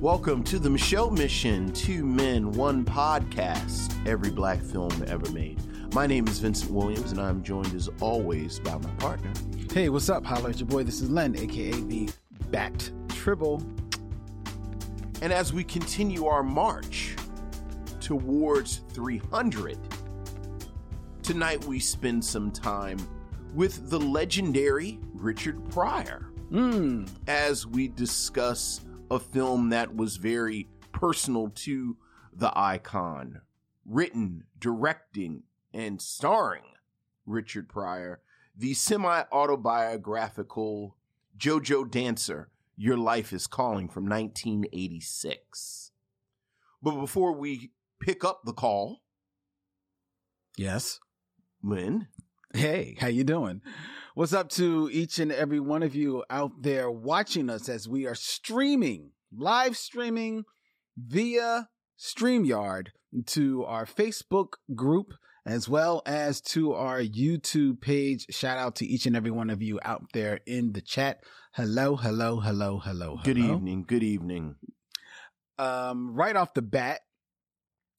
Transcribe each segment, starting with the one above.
Welcome to the Micheaux Mission Two Men, One Podcast, every black film ever made. My name is Vincent Williams, and I'm joined as always by my partner. Hey, what's up? Holla at your boy. This is Len, aka the Bat Tribble. And as we continue our march towards 300, tonight we spend some time with the legendary Richard Pryor Mm, as we discuss a film that was very personal to the icon, written, directing, and starring Richard Pryor, the semi autobiographical JoJo Dancer, Your Life is Calling from 1986. But before we pick up the call, yes. Lynn, Hey, how you doing? What's up to each and every one of you out there watching us as we are streaming, live streaming via StreamYard to our Facebook group as well as to our YouTube page. Shout out to each and every one of you out there in the chat. Hello, hello, hello, hello. good evening, good evening. um, right off the bat,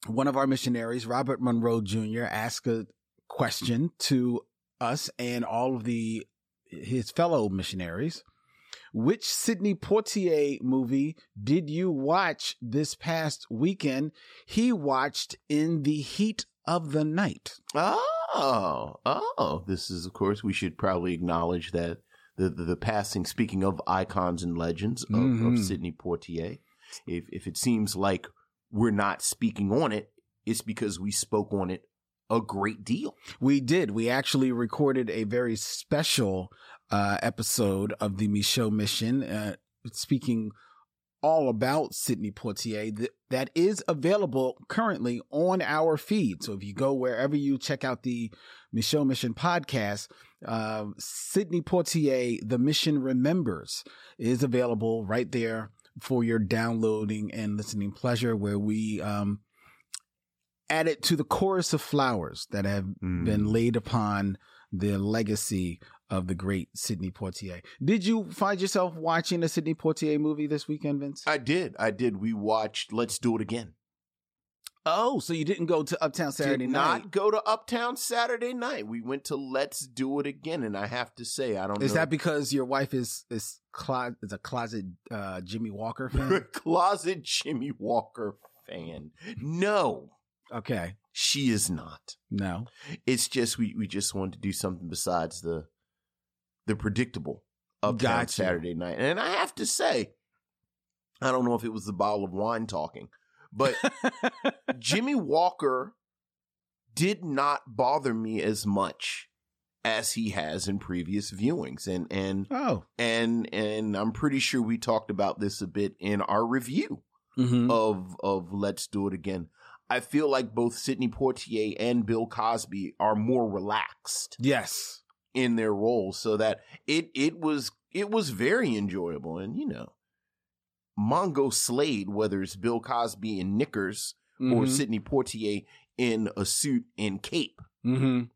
one of our missionaries, Robert Monroe Jr., asked a question to us and all of the his fellow missionaries. Which Sidney Poitier movie did you watch this past weekend? He watched In the Heat of the Night. Oh, oh, this is, of course, we should probably acknowledge that the, the, the passing, speaking of icons and legends of, Mhm. of Sidney Poitier. If, if it seems like we're not speaking on it, it's because we spoke on it a great deal. We did. We actually recorded a very special uh, episode of the Micheaux Mission, uh, speaking all about Sidney Poitier. Th- that is available currently on our feed. So if you go wherever you check out the Micheaux Mission podcast, uh, Sidney Poitier, The Mission Remembers, is available right there for your downloading and listening pleasure, where we um, added to the chorus of flowers that have Mm. been laid upon the legacy of the great Sidney Poitier. Did you find yourself watching a Sidney Poitier movie this weekend, Vince? I did. I did. We watched Let's Do It Again. oh, so you didn't go to Uptown Saturday did Night? not go to Uptown Saturday night. We went to Let's Do It Again. And I have to say, I don't Is know. that because your wife is is clo- is a closet uh, Jimmie Walker fan? closet Jimmie Walker fan? No, okay, she is not. no. It's just we we just wanted to do something besides the the predictable of Gotcha. Saturday night. And I have to say, I don't know if it was the bottle of wine talking, but Jimmie Walker did not bother me as much as he has in previous viewings. And and oh, and and I'm pretty sure we talked about this a bit in our review hmm of of Let's Do It Again. I feel like both Sidney Poitier and Bill Cosby are more relaxed yes. in their roles so that it it was it was very enjoyable and you know Mongo Slade whether it's Bill Cosby in knickers or Mhm. Sidney Poitier in a suit and cape Mhm.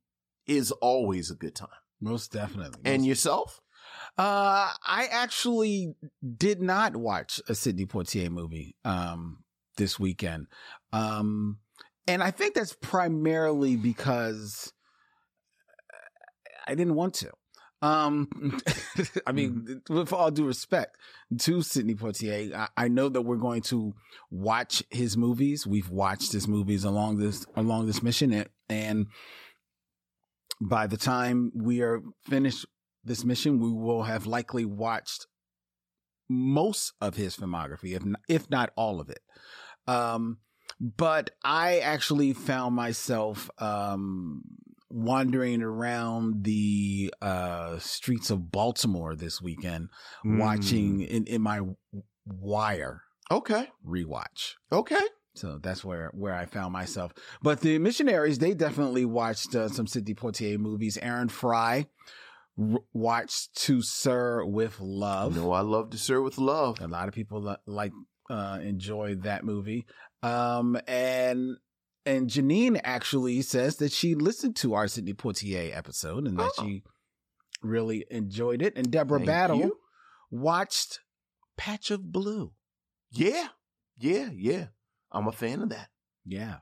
is always a good time. most definitely. And yourself? Uh, I actually did not watch a Sidney Poitier movie um, this weekend. Um, and I think that's primarily because I didn't want to. Um, I mean, with all due respect to Sidney Poitier, I, I know that we're going to watch his movies. We've watched his movies along this along this mission, and, and by the time we are finished this mission, we will have likely watched most of his filmography, if not, if not all of it. Um, but I actually found myself um, wandering around the uh, streets of Baltimore this weekend, watching in, in my Wire Okay. rewatch. Okay. So that's where where I found myself. But the missionaries, they definitely watched uh, some Sidney Poitier movies. Aaron Fry r- watched To Sir with Love. No, I love to Sir with love. A lot of people li- like uh, enjoy that movie. Um, and and Janine actually says that she listened to our Sidney Poitier episode and that Oh. she really enjoyed it. And Deborah Thank Battle you. watched Patch of Blue. Yeah, yeah, yeah. I'm a fan of that. Yeah.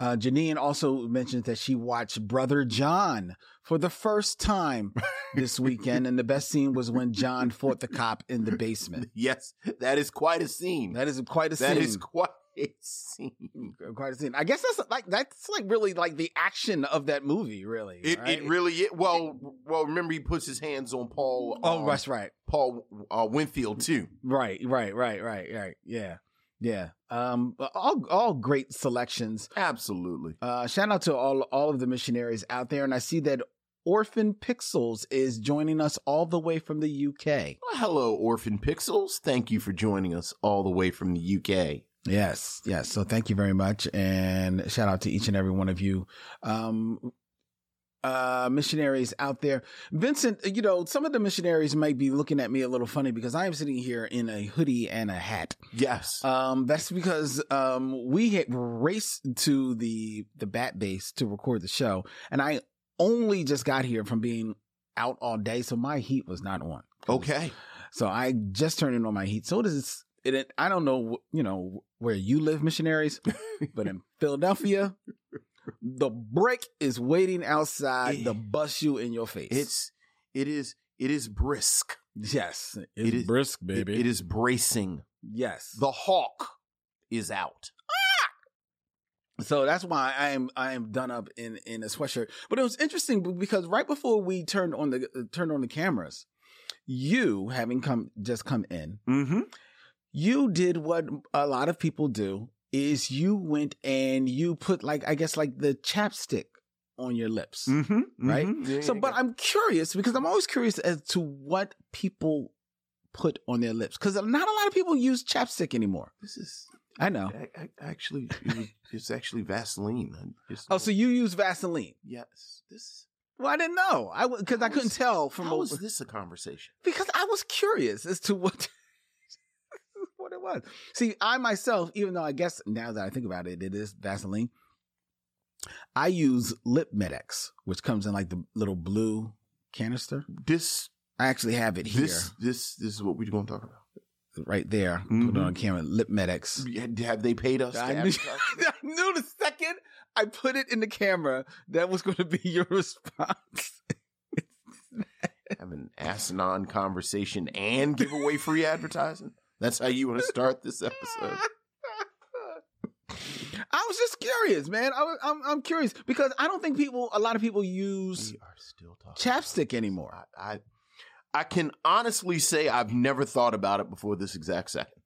Uh, Janine also mentioned that she watched Brother John for the first time this weekend, and the best scene was when John fought the cop in the basement. Yes, that is quite a scene. That is quite a That scene. is quite a scene. quite a scene. I guess that's like that's like really like the action of that movie, really. It right? it really is. Well, well. Remember, he puts his hands on Paul. Oh, um, that's right. Paul uh, Winfield too. Right, right, right, right, right. Yeah. Yeah. Um all all great selections. Absolutely. Uh shout out to all all of the missionaries out there and I see that Orphan Pixels is joining us all the way from the UK. Well, hello, Orphan Pixels. Thank you for joining us all the way from the UK. Yes, yes. So thank you very much and shout out to each and every one of you. Um uh missionaries out there. Vincent, you know, some of the missionaries might be looking at me a little funny because I am sitting here in a hoodie and a hat. Yes. Um, that's because um we had raced to the the bat base to record the show, and I only just got here from being out all day, so my heat was not on. okay. So I just turned it on my heat. So it is. It I don't know, you know, where you live, missionaries, but in Philadelphia, the brick is waiting outside to bust you in your face. It's it is it is brisk. yes, It it's is- brisk, It- baby. it is bracing. yes. The hawk is out. So that's why I am I am done up in in a sweatshirt. But it was interesting because right before we turned on the uh, turned on the cameras, you having come just come in, Mm-hmm. you did what a lot of people do is you went and you put like I guess like the chapstick on your lips. Mm-hmm. Right? Yeah, So but I'm curious because I'm always curious as to what people put on their lips cuz not a lot of people use chapstick anymore. this is I know. I, I, actually it was, it's actually Vaseline. Just- Oh, so you use Vaseline. yes. This Well, I didn't know. I because I couldn't tell from how is this a conversation? because I was curious as to what it was. See, I myself, even though I guess now that I think about it, it is Vaseline. I use Lip Medex, which comes in like the little blue canister. This I actually have it here, this this this is what we're going to talk about. right there. Put it on mm-hmm. camera. Lip Medex. Have they paid us? to I knew. I knew the second I put it in the camera that was going to be your response. have an asinine conversation and give away free advertising. That's how you want to start this episode. I was just curious, man. I was, I'm, I'm curious because I don't think people, a lot of people use We are still talking chapstick anymore. I, I I can honestly say I've never thought about it before this exact second.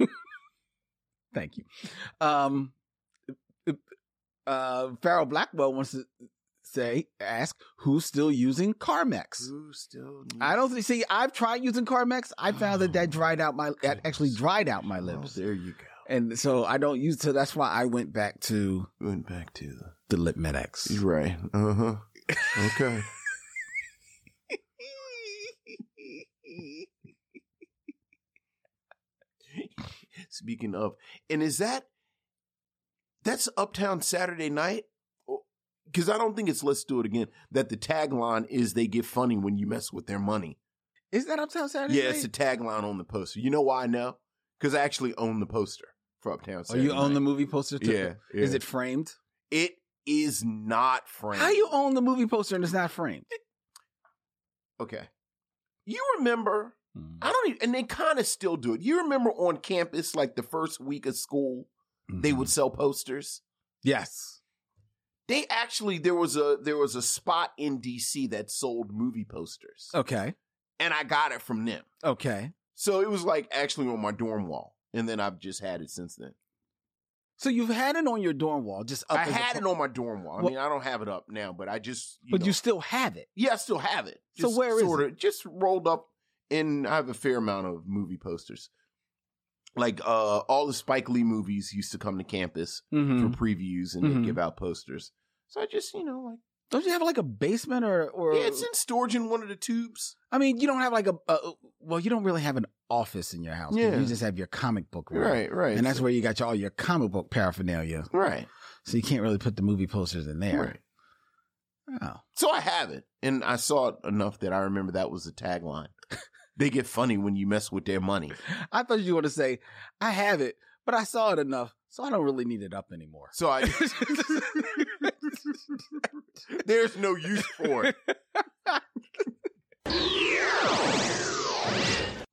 Thank you. Um, uh, Farrell Blackwell wants to say, ask who's still using Carmex. Who still? Needs- I don't see, I've tried using Carmex. I found that that dried out my, that actually dried out my Oh, lips. there you go. And so I don't use, so that's why I went back to Went back to the. the Lip Medex. Right. Uh huh. Okay. Speaking of, and is that that's Uptown Saturday Night? Because I don't think it's Let's Do It Again. That the tagline is they get funny when you mess with their money. Is that Uptown Saturday? Yeah, it's the tagline on the poster. You know why I know? Because I actually own the poster for Uptown Saturday. Oh, you own Night. the movie poster too? Yeah, Is it framed? It is not framed. How you own the movie poster and it's not framed? Okay. You remember? Hmm. I don't even, and they kind of still do it. You remember on campus, like the first week of school, they would mm-hmm. sell posters. Yes. They actually there was a there was a spot in DC that sold movie posters, Okay. and I got it from them. Okay. So it was like actually on my dorm wall, and then I've just had it since then. So you've had it on your dorm wall, just up I had it on my dorm wall. I Well- mean, I don't have it up now, but I just you but know, you still have it. yeah, I still have it. So Just where is sorta, Just rolled up, and I have a fair amount of movie posters. Like uh, all the Spike Lee movies used to come to campus Mm-hmm. for previews, and Mhm. they give out posters. So I just you know like Don't you have like a basement or or? yeah, it's in storage in one of the tubes. I mean, you don't have like a, a well, you don't really have an office in your house. Yeah. You just have your comic book room. Right, right, And that's So- where you got your, all your comic book paraphernalia. right, So you can't really put the movie posters in there. right. Oh. So I have it, and I saw it enough that I remember that was the tagline. They get funny when you mess with their money. I thought you were going to say, I have it, but I saw it enough, so I don't really need it up anymore. So I there's no use for it.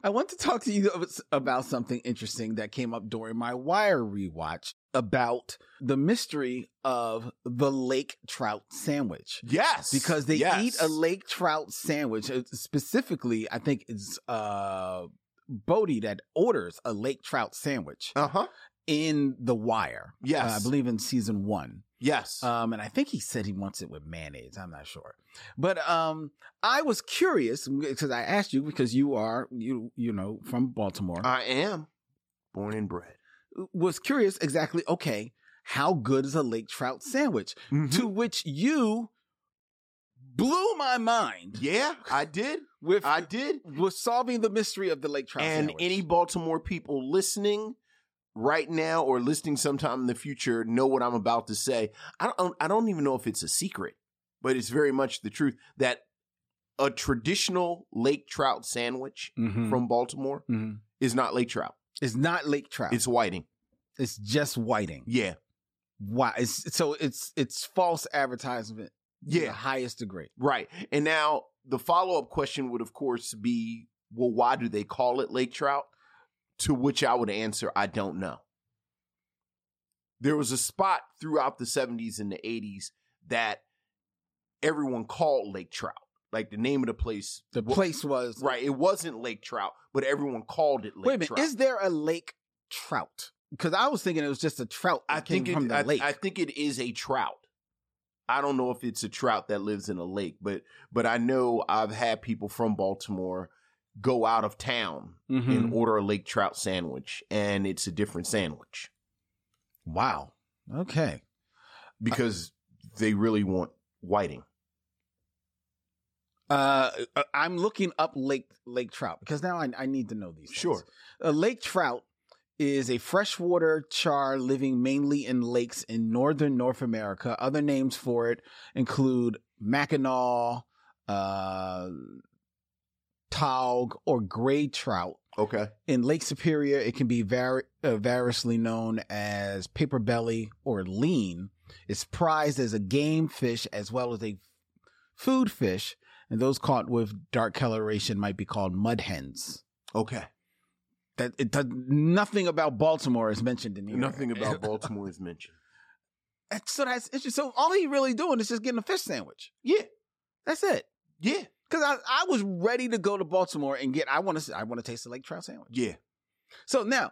I want to talk to you about something interesting that came up during my Wire rewatch about the mystery of the lake trout sandwich. Yes. Because they yes. eat a lake trout sandwich. Uh, Specifically, I think it's uh Bodie that orders a lake trout sandwich Uh-huh. In The Wire. Yes. Uh, I believe in season one. Yes. Um, and I think he said he wants it with mayonnaise. I'm not sure, but um, I was curious because I asked you because you are you you know from Baltimore. I am born and bred. was curious exactly. Okay, how good is a lake trout sandwich? Mm-hmm. To which you blew my mind Yeah, I did. with I did. with solving the mystery of the lake trout And sandwich. any Baltimore people listening right now or listening sometime in the future know what I'm about to say. I don't I don't even know if it's a secret, but it's very much the truth that a traditional lake trout sandwich Mhm. from Baltimore Mhm. is not lake trout. it's not lake trout. It's whiting. it's just whiting. Yeah. Wow. It's so it's it's false advertisement. to the Yeah. highest degree. Right. And now the follow-up question would of course be, well, why do they call it lake trout? To which I would answer, I don't know. There was a spot throughout the 70s and the 80s that everyone called Lake Trout. Like the name of the place. The place was Right. It wasn't Lake Trout, but everyone called it Lake Wait a minute, Trout. is there a lake trout? Because I was thinking it was just a trout I think from the I, lake. I think it is a trout. I don't know if it's a trout that lives in a lake, but but I know I've had people from Baltimore go out of town Mhm. and order a lake trout sandwich, and it's a different sandwich Wow. Okay. because they really want whiting. Uh, I'm looking up lake lake trout because now I, I need to know these. things. Sure. A lake trout is a freshwater char living mainly in lakes in northern North America. Other names for it include Mackinaw, uh, taug, or gray trout. Okay. In Lake Superior, it can be vari- uh, variously known as paper belly or lean. It's prized as a game fish as well as a food fish, and those caught with dark coloration might be called mud hens. Okay. That it does nothing about Baltimore is mentioned in here. Nothing about Baltimore is mentioned. That's- so that's interesting. So all he really doing is just getting a fish sandwich. Yeah. That's it. Yeah. Because I, I was ready to go to Baltimore and get. I want to. I want to taste the lake trout sandwich. Yeah. So now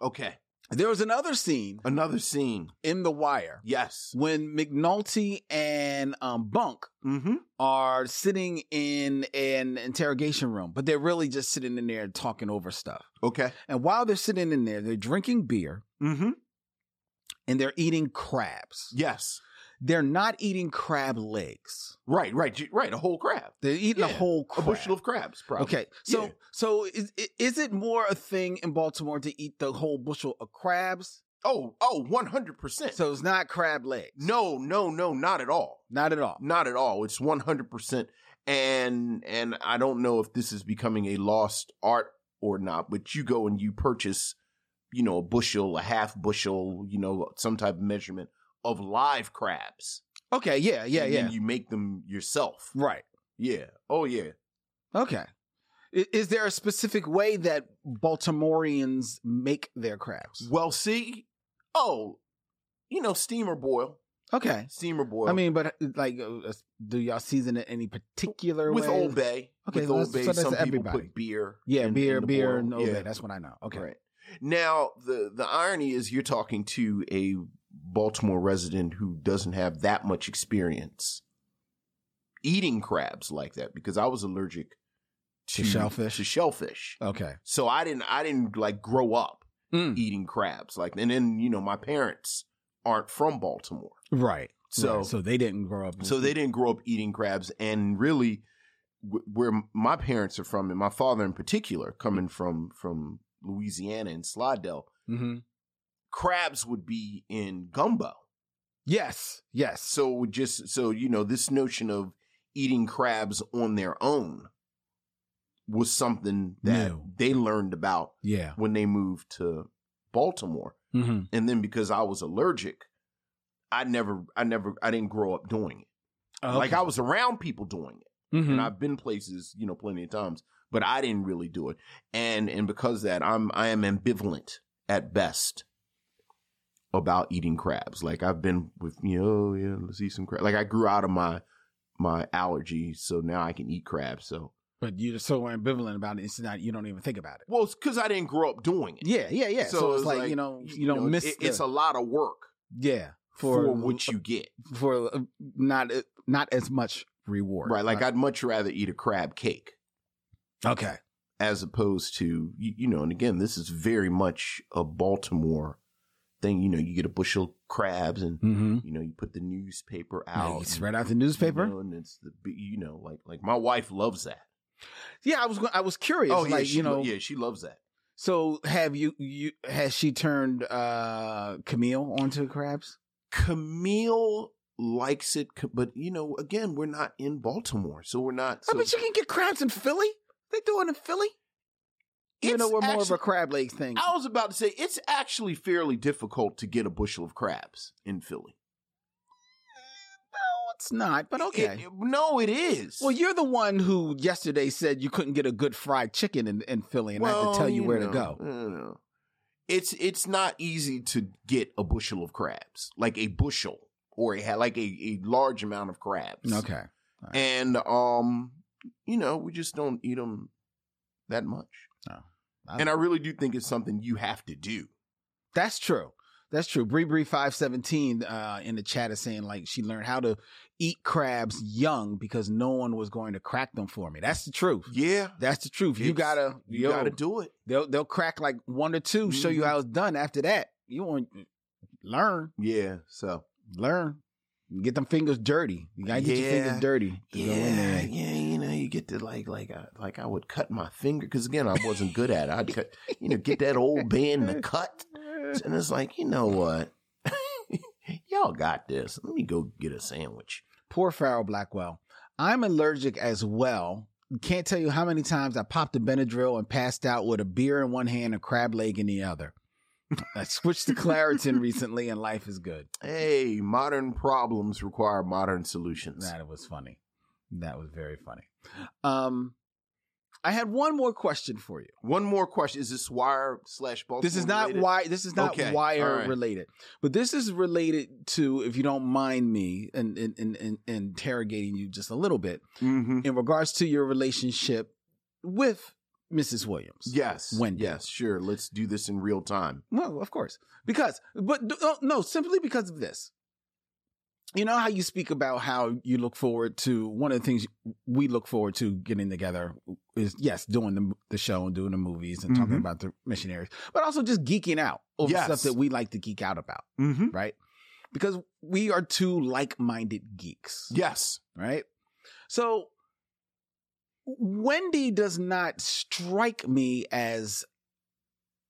Okay. there was another scene Another scene. in The Wire Yes. when McNulty and um, Bunk Mm-hmm. are sitting in an interrogation room, but they're really just sitting in there talking over stuff. Okay. And while they're sitting in there, they're drinking beer Mm-hmm. and they're eating crabs. Yes. They're not eating crab legs. Right. Right. Right. A whole crab. They're eating a Yeah, whole A bushel of crabs. Probably. Okay, so Yeah. so is is it more a thing in Baltimore to eat the whole bushel of crabs? Oh. Oh. One hundred percent. So it's not crab legs. No. No. No. Not at all. not at all. Not at all. It's one hundred percent. And and I don't know if this is becoming a lost art or not. But you go and you purchase, you know, a bushel, a half bushel, you know, some type of measurement of live crabs. Okay, yeah, yeah, and yeah. You make them yourself. right. Yeah. Oh yeah. Okay. Is there a specific way that Baltimoreans make their crabs? Well, see, oh, you know, steamer boil, Okay. steamer boil. I mean, but like, uh, do y'all season it any particular way with way? Old Bay. Okay, with Old Bay, so some people put beer. Yeah, in- beer, in beer, boil. and Old Yeah. Bay. That's what I know. Okay. Right. Now, the the irony is you're talking to a Baltimore resident who doesn't have that much experience eating crabs like that because I was allergic To to shellfish? To shellfish. Okay. So I didn't I didn't like grow up Mm. eating crabs like and then you know my parents aren't from Baltimore. Right. So Right. so they didn't grow up. so they didn't grow up eating crabs and really wh- where my parents are from and my father in particular coming from from Louisiana and Slidell hmm crabs would be in gumbo Yes. Yes. so just so you know this notion of eating crabs on their own was something that New. they learned about Yeah. when they moved to Baltimore. Mm-hmm. And then because I was allergic, I never, I never, I didn't grow up doing it. Like I was around people doing it, mm-hmm. and I've been places, you know, plenty of times, but I didn't really do it. And and because of that, I'm I am ambivalent at best about eating crabs. Like I've been with you know, yeah, let's eat some crab. Like I grew out of my my allergy, so now I can eat crabs. So but you're so ambivalent about it. It's not. You don't even think about it. well, it's because I didn't grow up doing it. Yeah, yeah, yeah. So, it's like, you know, you, don't miss. it- the- it's a lot of work yeah for, for what you get. for uh, not not as much reward. Right. Like I'd much rather eat a crab cake okay. as opposed to you, you know, and again, this is very much a Baltimore thing. You know, you get a bushel of crabs and Mm-hmm. you know, you put the newspaper out. and, spread out the newspaper. You know, and it's the you know, like like my wife loves that. Yeah, I was I was curious. oh yeah, like she, you know, yeah, she loves that. so have you you has she turned uh Camille onto crabs? Camille likes it, but you know, again, we're not in Baltimore, so we're not. I bet you can get crabs in Philly. They do it in Philly. Even know, we're more of a crab leg thing. I was about to say it's actually fairly difficult to get a bushel of crabs in Philly. No, it's not. But okay. It- no, it is. well, you're the one who yesterday said you couldn't get a good fried chicken in, in Philly, and I had to tell you, where know, to go. you know. It's it's not easy to get a bushel of crabs, like a bushel or a like a, a large amount of crabs. Okay. and um, you know, we just don't eat them that much. I- and I really do think it's something you have to do. That's true. That's true. Bree Bree five seventeen uh, in the chat is saying like she learned how to eat crabs young because no one was going to crack them for me. That's the truth. Yeah, That's the truth. You gotta you yo, got to do it. They'll they'll crack like one or 2 show you Mhm. how it's done. After that, you want learn Yeah, so learn. Get them fingers dirty. You gotta get your fingers dirty. to go in yeah, yeah, you know, you get to like like I, like I would cut my finger because again I wasn't good at it. I'd cut, you know, get that old band to cut, and it's like you know what, y'all got this. Let me go get a sandwich. Poor Farrell Blackwell. I'm allergic as well. Can't tell you how many times I popped a Benadryl and passed out with a beer in one hand and crab leg in the other. I switched to Claritin recently and life is good. Hey, modern problems require modern solutions. That was funny. That was very funny. Um, I had one more question for you. One more question: Is this wire slash Baltimore? This is not related? why. This is not Okay, wire right. related, but this is related to, if you don't mind me, and in, in, in, interrogating you just a little bit Mhm. in regards to your relationship with Mrs. Williams. Yes. Wendy. Yes. Sure. Let's do this in real time. Well, of course, because, but no, no, simply because of this. You know how you speak about how you look forward to one of the things we look forward to getting together is yes, doing the the show and doing the movies and talking Mhm. about the missionaries, but also just geeking out over Yes. stuff that we like to geek out about, Mm-hmm. right? Because we are two like-minded geeks, Yes. right? So Wendy does not strike me as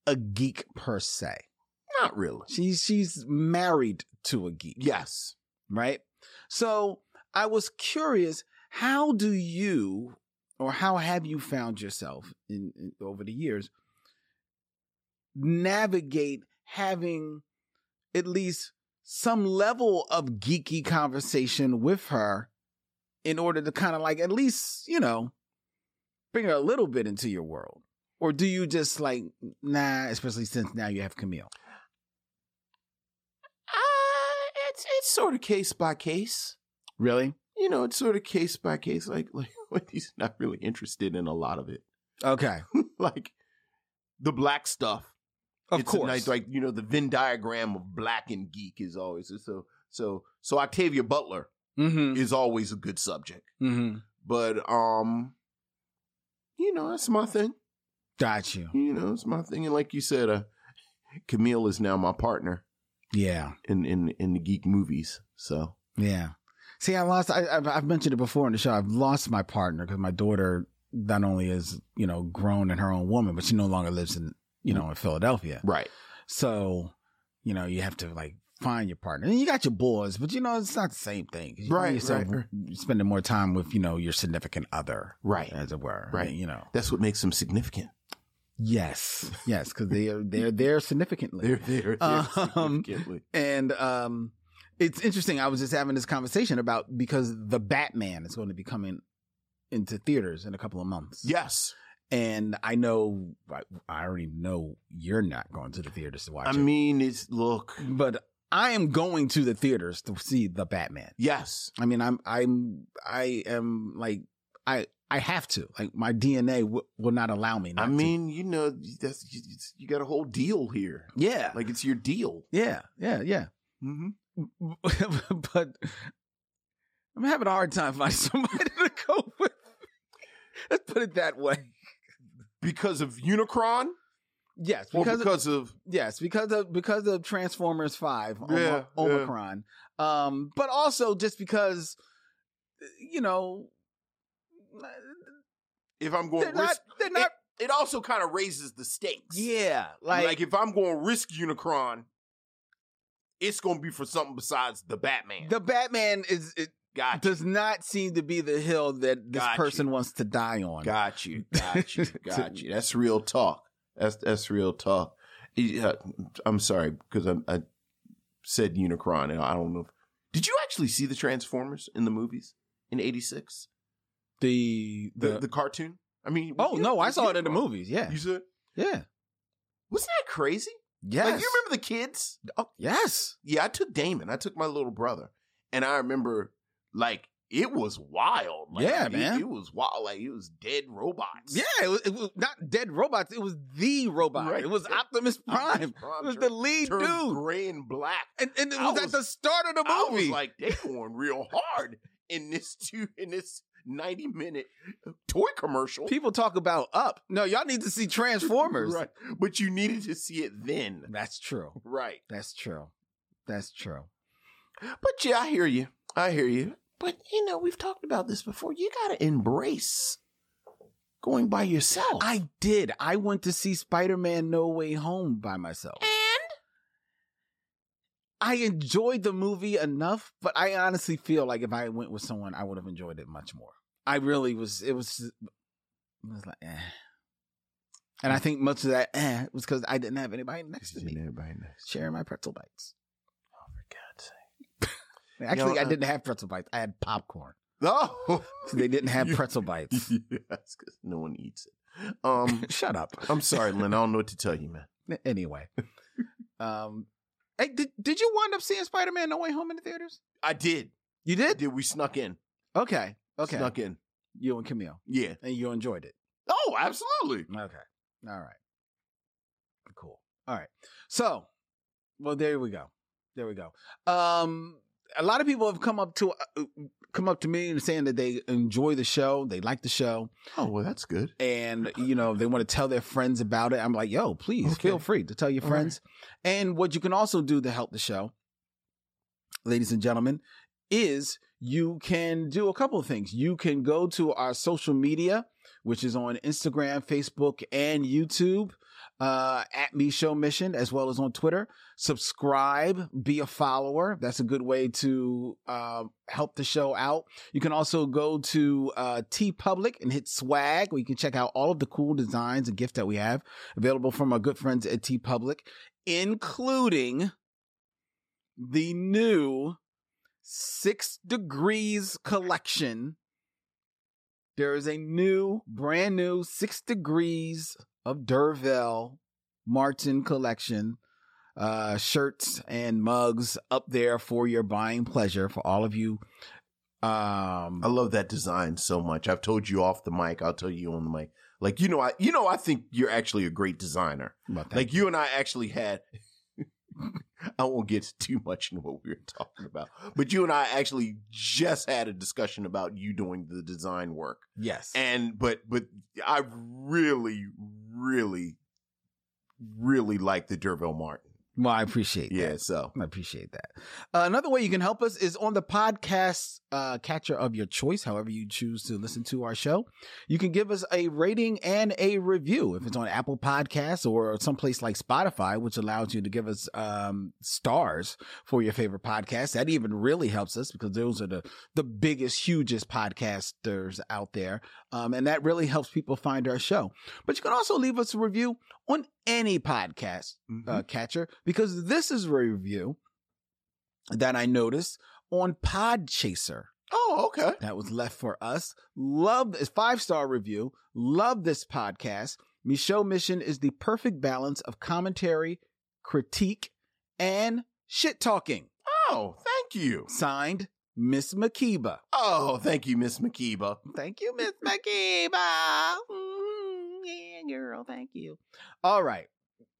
a geek per se. Not really. She's she's married to a geek, Yes. right? So I was curious, how do you or how have you found yourself in, in over the years navigate having at least some level of geeky conversation with her in order to kind of like at least, you know, bring her a little bit into your world? Or do you just like, nah, especially since now you have Camille? Uh, it's it's sort of case by case. Really? You know, it's sort of case by case. Like like Wendy's not really interested in a lot of it. Okay. like the black stuff. Of it's a course. nice, like you know, the Venn diagram of black and geek is always so so so. Octavia Butler mm-hmm. is always a good subject, Mm-hmm. but um, you know, that's my thing. Got you. You know, it's my thing. And like you said, uh, Camille is now my partner Yeah. in in in the geek movies. So Yeah. See, I lost, I, I've, I've mentioned it before in the show. I've lost my partner because my daughter not only is, you know, grown and her own woman, but she no longer lives in, you know, in Philadelphia. right, So, you know, you have to like find your partner. And you got your boys, but you know, it's not the same thing. You Right, yourself right, spending more time with, you know, your significant other, Right. as it were. Right. You know. That's what makes them significant. Yes. Yes. Cause they are, they're there significantly. They're there Um, significantly. And um, it's interesting. I was just having this conversation about because the Batman is going to be coming into theaters in a couple of months. Yes. And I know, I, I already know you're not going to the theaters to watch I it. mean, it's look. but I am going to the theaters to see the Batman. Yes. I mean, I'm, I'm, I am like, I, I have to. Like, my DNA w- will not allow me. Not I to. mean, you know, that's you, you got a whole deal here. yeah, Like it's your deal. yeah, yeah, yeah. Mm-hmm. but I'm having a hard time finding somebody to go with. Let's put it that way. Because of Unicron, Yes, because, because of yes, because of because of Transformers Five, Om- Yeah, yeah. Omicron, um, but also just because, you know, if I'm going they're risk, not they're not. it, it also kind of raises the stakes. yeah, Like, like, if I'm going risk Unicron, it's going to be for something besides the Batman. the Batman is it got you. does not seem to be the hill that this Got person you. wants to die on. Got you. Got you. Got you. That's real talk. That's that's real talk. Yeah, uh, I'm sorry because I, I said Unicron, and I don't know. If, did you actually see the Transformers in the movies in '86? The The, the, the cartoon. I mean, oh you- no, I saw it in the movies. Yeah, You said, yeah, wasn't that crazy? yes. Like, you remember the kids? Oh yes. Yeah, I took Damon. I took my little brother, and I remember like it was wild. Like, Yeah, man. It, was wild. Like it was dead robots. Yeah, it was, it was not dead robots. It was the robot. Right. It was Optimus Prime. Optimus Prime It was turned- the lead dude, gray and black. and, and it I was, at the start of the I movie. was like, they going real hard in this two in this ninety minute uh, toy commercial. People talk about Up. No, y'all need to see Transformers. right? But you needed to see it then, That's true. right? That's true. That's true. But yeah, I hear you. I hear you. But you know, we've talked about this before. You got to embrace going by yourself. I did. I went to see Spider-Man No Way Home by myself. and I enjoyed the movie enough, but I honestly feel like if I went with someone, I would have enjoyed it much more. I really was. It was. It was like, eh. And I think much of that eh, was because I didn't have anybody next to me everybody knows. sharing my pretzel bites. For God's sake! Actually, know, I uh, didn't have pretzel bites. I had popcorn. Oh, So they didn't have pretzel bites. yes, because no one eats it. Um, Shut up. I'm sorry, Lynn. I don't know what to tell you, man. Anyway, um, hey, did did you wind up seeing Spider Man No Way Home in the theaters? I did. You I did. did. We snuck in. Okay. Okay. Snuck in. You and Camille, Yeah. and you enjoyed it. Oh, absolutely. Okay. All right. Cool. All right. So, well, there we go. There we go. Um, a lot of people have come up to uh, come up to me and saying that they enjoy the show, they like the show, Oh, well, that's good. and you know they want to tell their friends about it. I'm like, yo, please Okay. feel free to tell your friends. And what you can also do to help the show, ladies and gentlemen, is you can do a couple of things. You can go to our social media, which is on Instagram, Facebook, and YouTube, uh, at Micheaux Mission, as well as on Twitter. Subscribe, be a follower. That's a good way to uh, help the show out. You can also go to uh, TeePublic and hit swag, where you can check out all of the cool designs and gifts that we have available from our good friends at TeePublic, including the new Six Degrees collection. There is a new, brand new Six Degrees of D'Urville Martin collection. Uh, shirts and mugs up there for your buying pleasure for all of you. Um, I love that design so much. I've told you off the mic. I'll tell you on the mic. Like you know, I you know I think you're actually a great designer. that. Like you and I actually had. I won't get too much into what we were talking about, but you and I actually just had a discussion about you doing the design work, yes, and but but I really, really, really like the D'Urville Martin. well, I appreciate that. Yeah, so I appreciate that. Uh, another way you can help us is on the podcast uh, catcher of your choice, however you choose to listen to our show. You can give us a rating and a review if it's on Apple Podcasts or someplace like Spotify, which allows you to give us um, stars for your favorite podcast. That even really helps us because those are the the biggest, hugest podcasters out there, um, and that really helps people find our show. But you can also leave us a review on any podcast Mm-hmm. uh, catcher because this is a review that I noticed on Podchaser oh, okay. that was left for us. Love this five star review. Love this podcast. Micheaux Mission is the perfect balance of commentary, critique, and shit talking. Oh, thank you. Signed, Miss Makiba. Oh, thank you, Miss Makiba. Thank you, Miss Makiba. Mm, yeah, girl. Thank you. All right.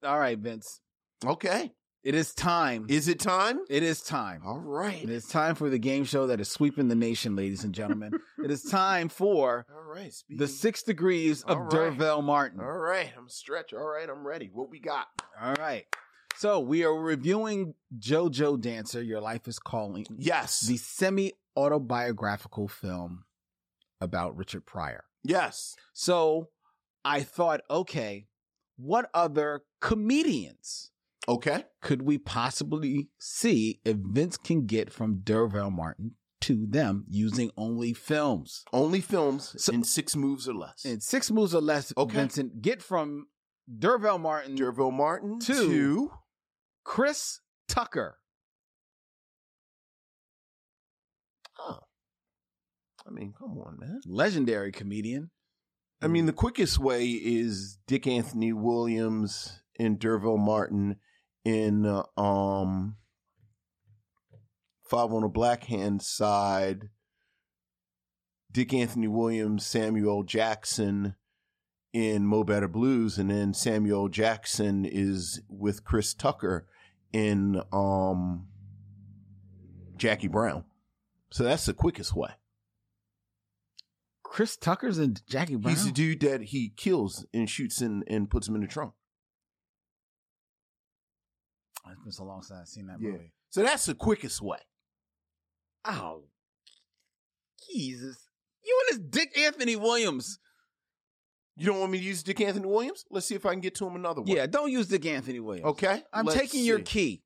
All right, Vince. Okay. It is time. Is it time? it is time. All right. It is time for the game show that is sweeping the nation, ladies and gentlemen. it is time for All right. Speaking. the six degrees of All right. D'Urville Martin. All right. I'm stretch. All right. I'm ready. What we got? All right. So we are reviewing JoJo Dancer, Your Life is Calling, Yes. the semi autobiographical film about Richard Pryor. yes. So I thought, okay, what other comedians Okay. could we possibly see if Vince can get from D'Urville Martin to them using only films? Only films So- in six moves or less. In six moves or less, Okay. Vincent, get from D'Urville Martin D'Urville Martin Two. to Chris Tucker. Oh. I mean, come on, man. legendary comedian. I mean, the quickest way is Dick Anthony Williams and D'Urville Martin in uh, um Five on the Black Hand side. Dick Anthony Williams, Samuel Jackson in Mo Better Blues, and then Samuel Jackson is with Chris Tucker in um Jackie Brown. So that's the quickest way. Chris Tucker's and Jackie Brown. He's the dude that he kills and shoots and, and puts him in the trunk. It's been so long since I've seen that Yeah. movie. So that's the quickest way. Oh, Jesus! You and this Dick Anthony Williams. You don't want me to use Dick Anthony Williams? Let's see if I can get to him another way. Yeah, don't use Dick Anthony Williams. Okay. I'm taking your key.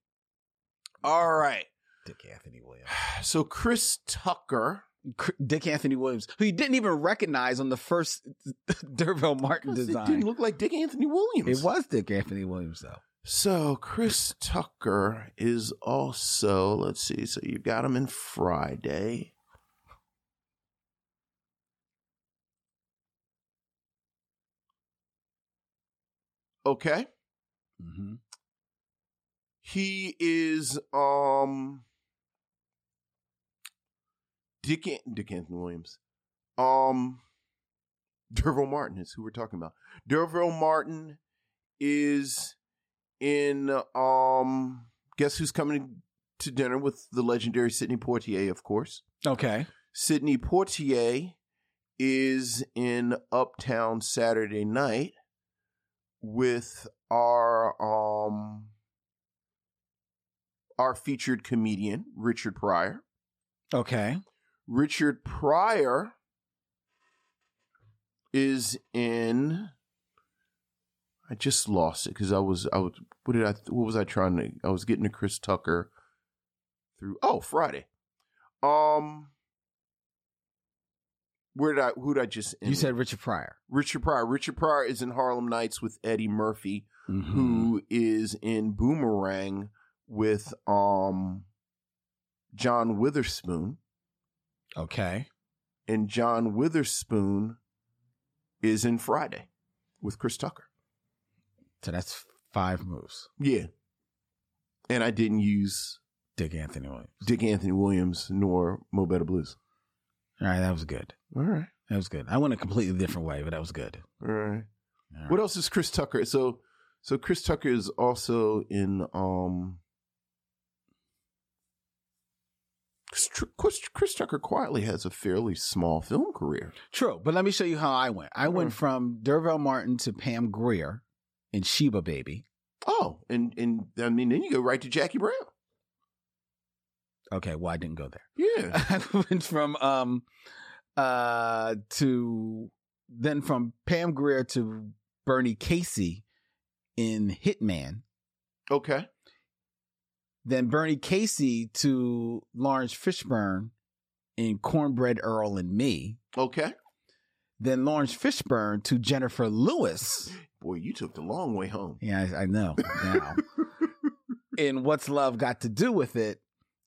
All right. Dick Anthony Williams. So Chris Tucker. Dick Anthony Williams, who you didn't even recognize on the first D'Urville Martin It design. didn't look like Dick Anthony Williams. it was Dick Anthony Williams, though. So Chris Tucker is also, let's see, so you've got him in Friday. Okay. Mm-hmm. He is um Dick An- Dick Anthony Williams. Um D'Urville Martin is who we're talking about. D'Urville Martin is in um guess who's coming to dinner with the legendary Sidney Poitier, of course. Okay. Sidney Poitier is in Uptown Saturday night with our um our featured comedian Richard Pryor. Okay. Richard Pryor is in I just lost it cuz I was I was what did I what was I trying to I was getting to Chris Tucker through oh Friday. Um where did I who did I just You said with? Richard Pryor. Richard Pryor. Richard Pryor is in Harlem Nights with Eddie Murphy, Mm-hmm. who is in Boomerang with um John Witherspoon. Okay. And John Witherspoon is in Friday with Chris Tucker. So that's five moves. Yeah. And I didn't use Dick Anthony Williams. Dick Anthony Williams nor Mo Better Blues. All right, that was good. All right. That was good. I went a completely different way, but that was good. All right. All right. What else is Chris Tucker? So so Chris Tucker is also in um Chris, Tucker quietly has a fairly small film career. True, but let me show you how I went. I went Mm. from D'Urville Martin to Pam Grier in Sheba Baby. Oh, and and I mean then you go right to Jackie Brown. Okay, well I didn't go there. Yeah. I went from um uh to then from Pam Grier to Bernie Casey in Hitman. Okay. Then Bernie Casey to Laurence Fishburne in Cornbread Earl and Me. Okay. Then Laurence Fishburne to Jennifer Lewis. Boy, you took the long way home. Yeah, I, I know now. in What's Love Got to Do with It.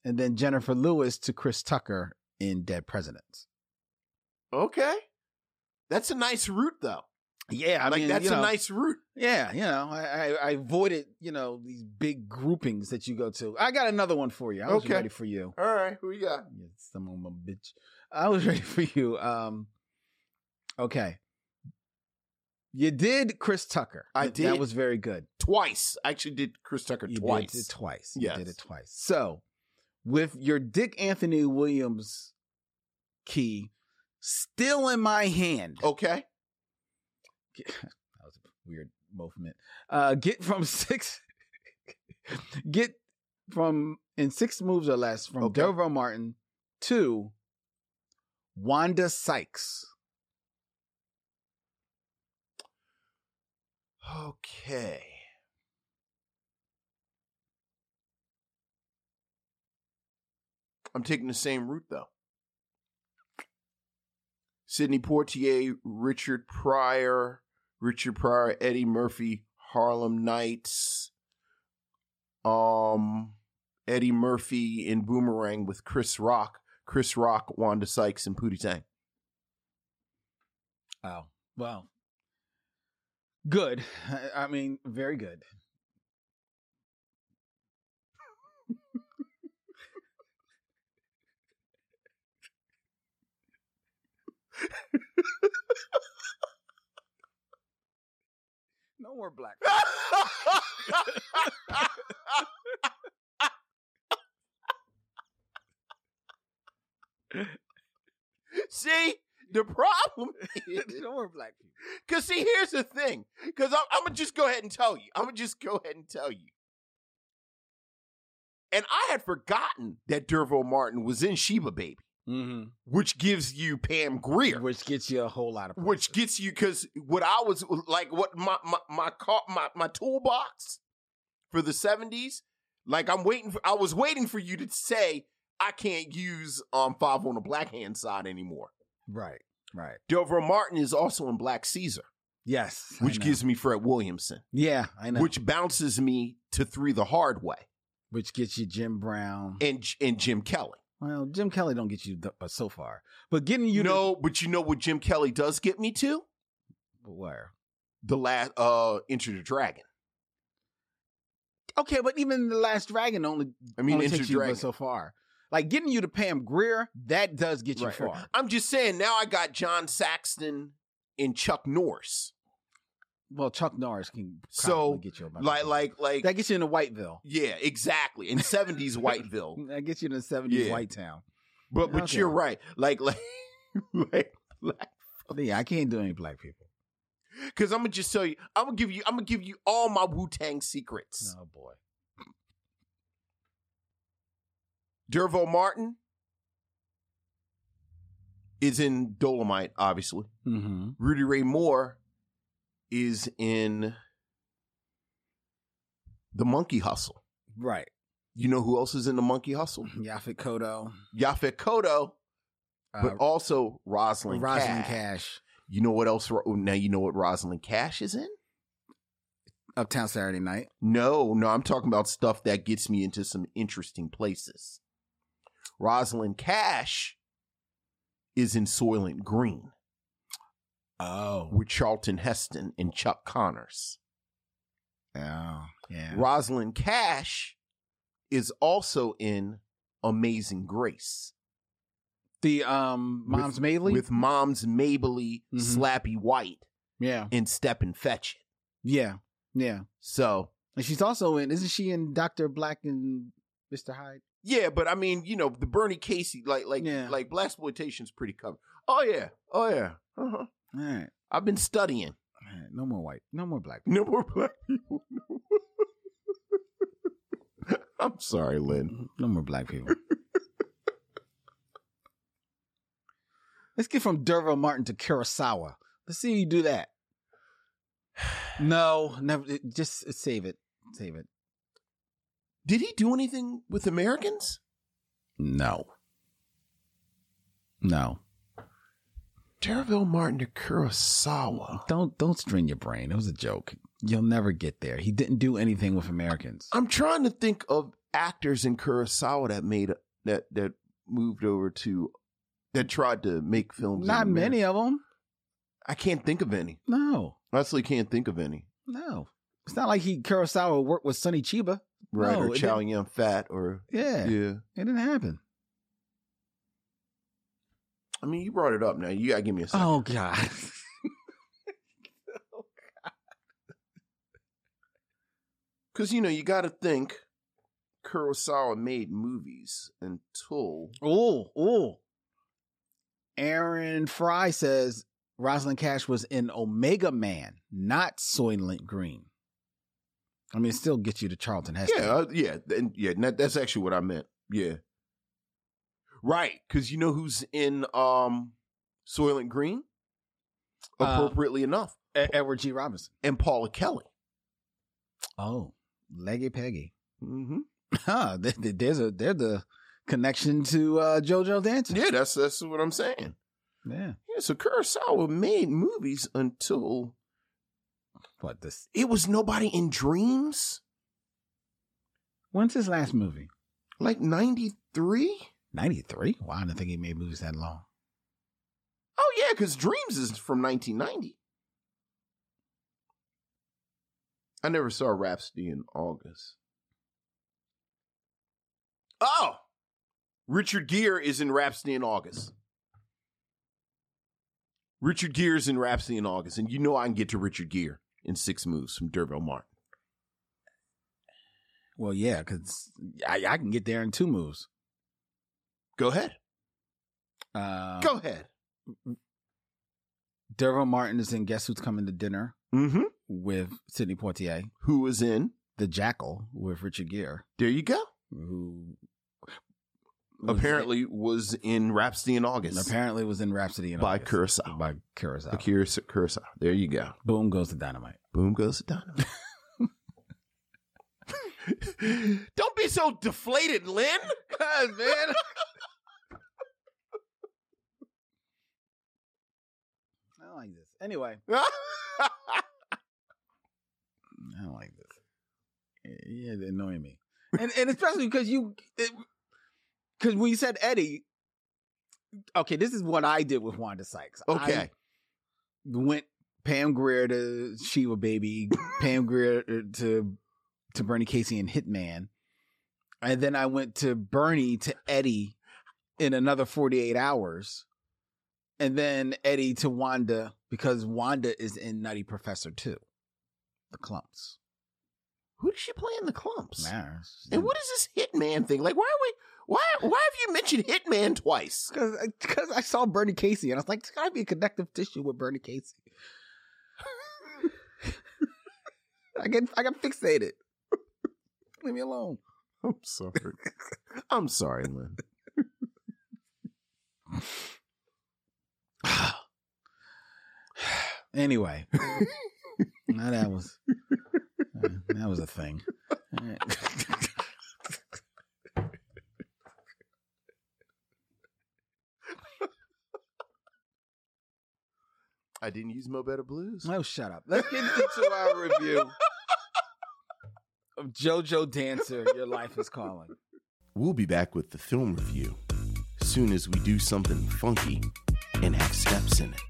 And then Jennifer Lewis to Chris Tucker in Dead Presidents. Okay. That's a nice route, though. Yeah, I like mean, that's you know, a nice route. Yeah, you know, I, I, I avoided, you know, these big groupings that you go to. I got another one for you. I was Okay. ready for you. All right, who you got? Some of my bitch. I was ready for you. Um, okay. You did Chris Tucker. I did. That was very good. Twice. I actually did Chris Tucker You twice. did it twice. Yes. You did it twice. So, with your Dick Anthony Williams key still in my hand. Okay. that was a weird movement. Uh, get from six, get from in six moves or less from Okay. Martin to Wanda Sykes. Okay. I'm taking the same route though. Sidney Poitier, Richard Pryor, Richard Pryor, Eddie Murphy, Harlem Nights, um, Eddie Murphy in Boomerang with Chris Rock, Chris Rock, Wanda Sykes, and Pootie Tang. Wow. well, good. I, mean, very good. No more black. See, the problem is no more black people. Because see, here's the thing. Because I'm, I'm gonna just go ahead and tell you. I'm gonna just go ahead and tell you. And I had forgotten that D'Urville Martin was in Sheba Baby, Mm-hmm. which gives you Pam Grier, Which gets you a whole lot of. which gets you because what I was like, what my my my car, my my toolbox for the '70s. Like I'm waiting for. I was waiting for you to say I can't use um five on the black hand side anymore. Right, right. D'Urville Martin is also in Black Caesar, Yes, which gives me Fred Williamson. yeah, I know. which bounces me to three the hard way which gets you Jim Brown. and and Jim Kelly. well, Jim Kelly don't get you but so far, but getting you You know, but you know what Jim Kelly does get me to to where? the last uh Enter the Dragon. Okay, but even the Last Dragon only I mean, only Enter takes the you Dragon. but so far. Like getting you to Pam Grier, that does get you Right, far. right. I'm just saying. Now I got John Saxon and Chuck Norris. Well, Chuck Norris can So, get you a Like, like, like. that gets you in into Whiteville. yeah, exactly. In '70s Whiteville, That gets you in into seventies Yeah. White Town. but but Okay. you're right. Like, like, like, like. Yeah, I can't do any black people. Because I'm gonna just tell you, I'm gonna give you, I'm gonna give you all my Wu Tang secrets. Oh boy. D'Urville Martin is in Dolomite, obviously. Mm-hmm. Rudy Ray Moore is in The Monkey Hustle. Right. You know who else is in The Monkey Hustle? Yaphet Kotto. Yaphet Kotto, but Uh, also Rosalind, Rosalind Cash. Cash. You know what else? Now you know what Rosalind Cash is in? Uptown Saturday Night. No, no, I'm talking about stuff that gets me into some interesting places. Rosalind Cash is in Soylent Green Oh. with Charlton Heston and Chuck Connors. Oh. Yeah. Rosalind Cash is also in Amazing Grace The um Mom's with, Mabley. with Moms Mabley, Mhm. Slappy White, yeah. and Stepin Fetchit. Yeah. Yeah. So And she's also in isn't she in Doctor Black and Mr. Hyde? Yeah, but I mean, you know, the Bernie Casey, like, like, yeah. like, black exploitation's pretty covered. Oh yeah, oh yeah. Uh-huh. All right, I've been studying. No more white, no more black, people. no more black people. I'm sorry, Lynn. No more black people. Let's get from D'Urville Martin to Kurosawa. Let's see you do that. No, never. Just save it. Save it. Did he do anything with Americans? No. No. D'Urville Martin to Kurosawa. Don't don't strain your brain. It was a joke. You'll never get there. He didn't do anything with Americans. I'm trying to think of actors in Kurosawa that made that that moved over to that tried to make films. Not many of them. I can't think of any. No. Honestly, can't think of any. No. It's not like he Kurosawa worked with Sonny Chiba. Right, No, or Chow Yun Fat, or Yeah, yeah. It didn't happen. I mean, you brought it up now. You gotta give me a second. Oh God. Oh God. Because, you know, you got to think Kurosawa made movies until. Oh, oh. Aaron Fry says Rosalind Cash was in Omega Man, not Soylent Green. I mean, it still gets you to Charlton Heston. Yeah, uh, yeah, and yeah. that- that's actually what I meant. Yeah, right. Because you know who's in um Soylent Green? Uh, Appropriately enough, E- Edward G. Robinson. and Paula Kelly. Oh, Leggy Peggy. Mm-hmm. Huh, th- th- there's a there's the connection to uh, JoJo Dancer. Yeah, that's that's what I'm saying. Yeah. Yeah, so Kurosawa made movies until What this? it was nobody in dreams, When's his last movie? like '93. Ninety three. Wow, I didn't think he made movies that long. Oh yeah, because Dreams is from 1990. I never saw Rhapsody in August. Oh, Richard Gere is in Rhapsody in August. Richard Gere is in Rhapsody in August, and you know I can get to Richard Gere in six moves from D'Urville Martin. Well, yeah, because I, I can get there in two moves. Go ahead. Uh, Go ahead. D'Urville Martin is in Guess Who's Coming to Dinner Mm-hmm. with Sidney Poitier. Who was in? The Jackal with Richard Gere, There you go. who was- Apparently was in Rhapsody in August apparently was in Rhapsody in by August. Kurosawa. By Kurosawa. Akira Kurosawa. There you go. Boom goes the dynamite. Boom goes the dynamite. Don't be so deflated, Lynn. Cause man. I don't like this. Anyway, I don't like this. Yeah, they're annoying me, and and especially because you, because when you said Eddie, okay, this is what I did with Wanda Sykes. okay. I went Pam Grier to Sheba Baby, Pam Grier uh, to to Bernie Casey and Hitman, and then I went to Bernie to Eddie in another forty eight hours, and then Eddie to Wanda because Wanda is in Nutty Professor too, the Klumps. Who did she play in the Klumps? Matters. And what is this Hitman thing? Like, why are we? Why? Why have you mentioned Hitman twice? Because I saw Bernie Casey and I was like, there's got to be a connective tissue with Bernie Casey. I get I got fixated. Leave me alone. I'm sorry. I'm sorry, Lynn. Anyway, now that was uh, that was a thing. I didn't use Mo Better Blues. Oh, shut up. Let's get into our review of JoJo Dancer. Your life is calling. We'll be back with the film review soon as we do something funky and have steps in it.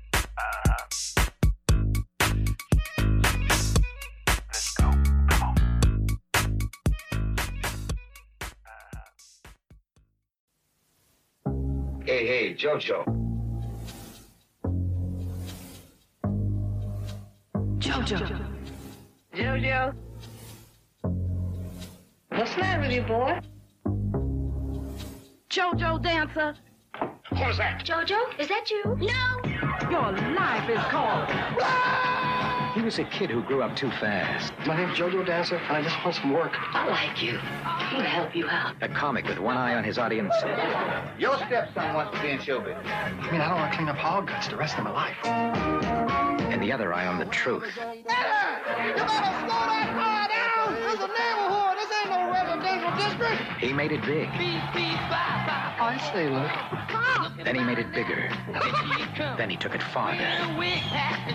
Hey, hey, Jojo. Jojo. Jojo. What's the matter with you, boy? Jojo dancer. Who's that? Jojo, is that you? No. Your life is called. He was a kid who grew up too fast. My name's Jojo Dancer, and I just want some work. I like you. He'll help you out. A comic with one eye on his audience Your stepson wants to be in showbiz. I mean, I don't want to clean up hog guts the rest of my life. And the other eye on the truth. You better slow that car down. This is a neighborhood. This ain't no residential district. He made it big. I say, look. Then he made it bigger. then he took it farther.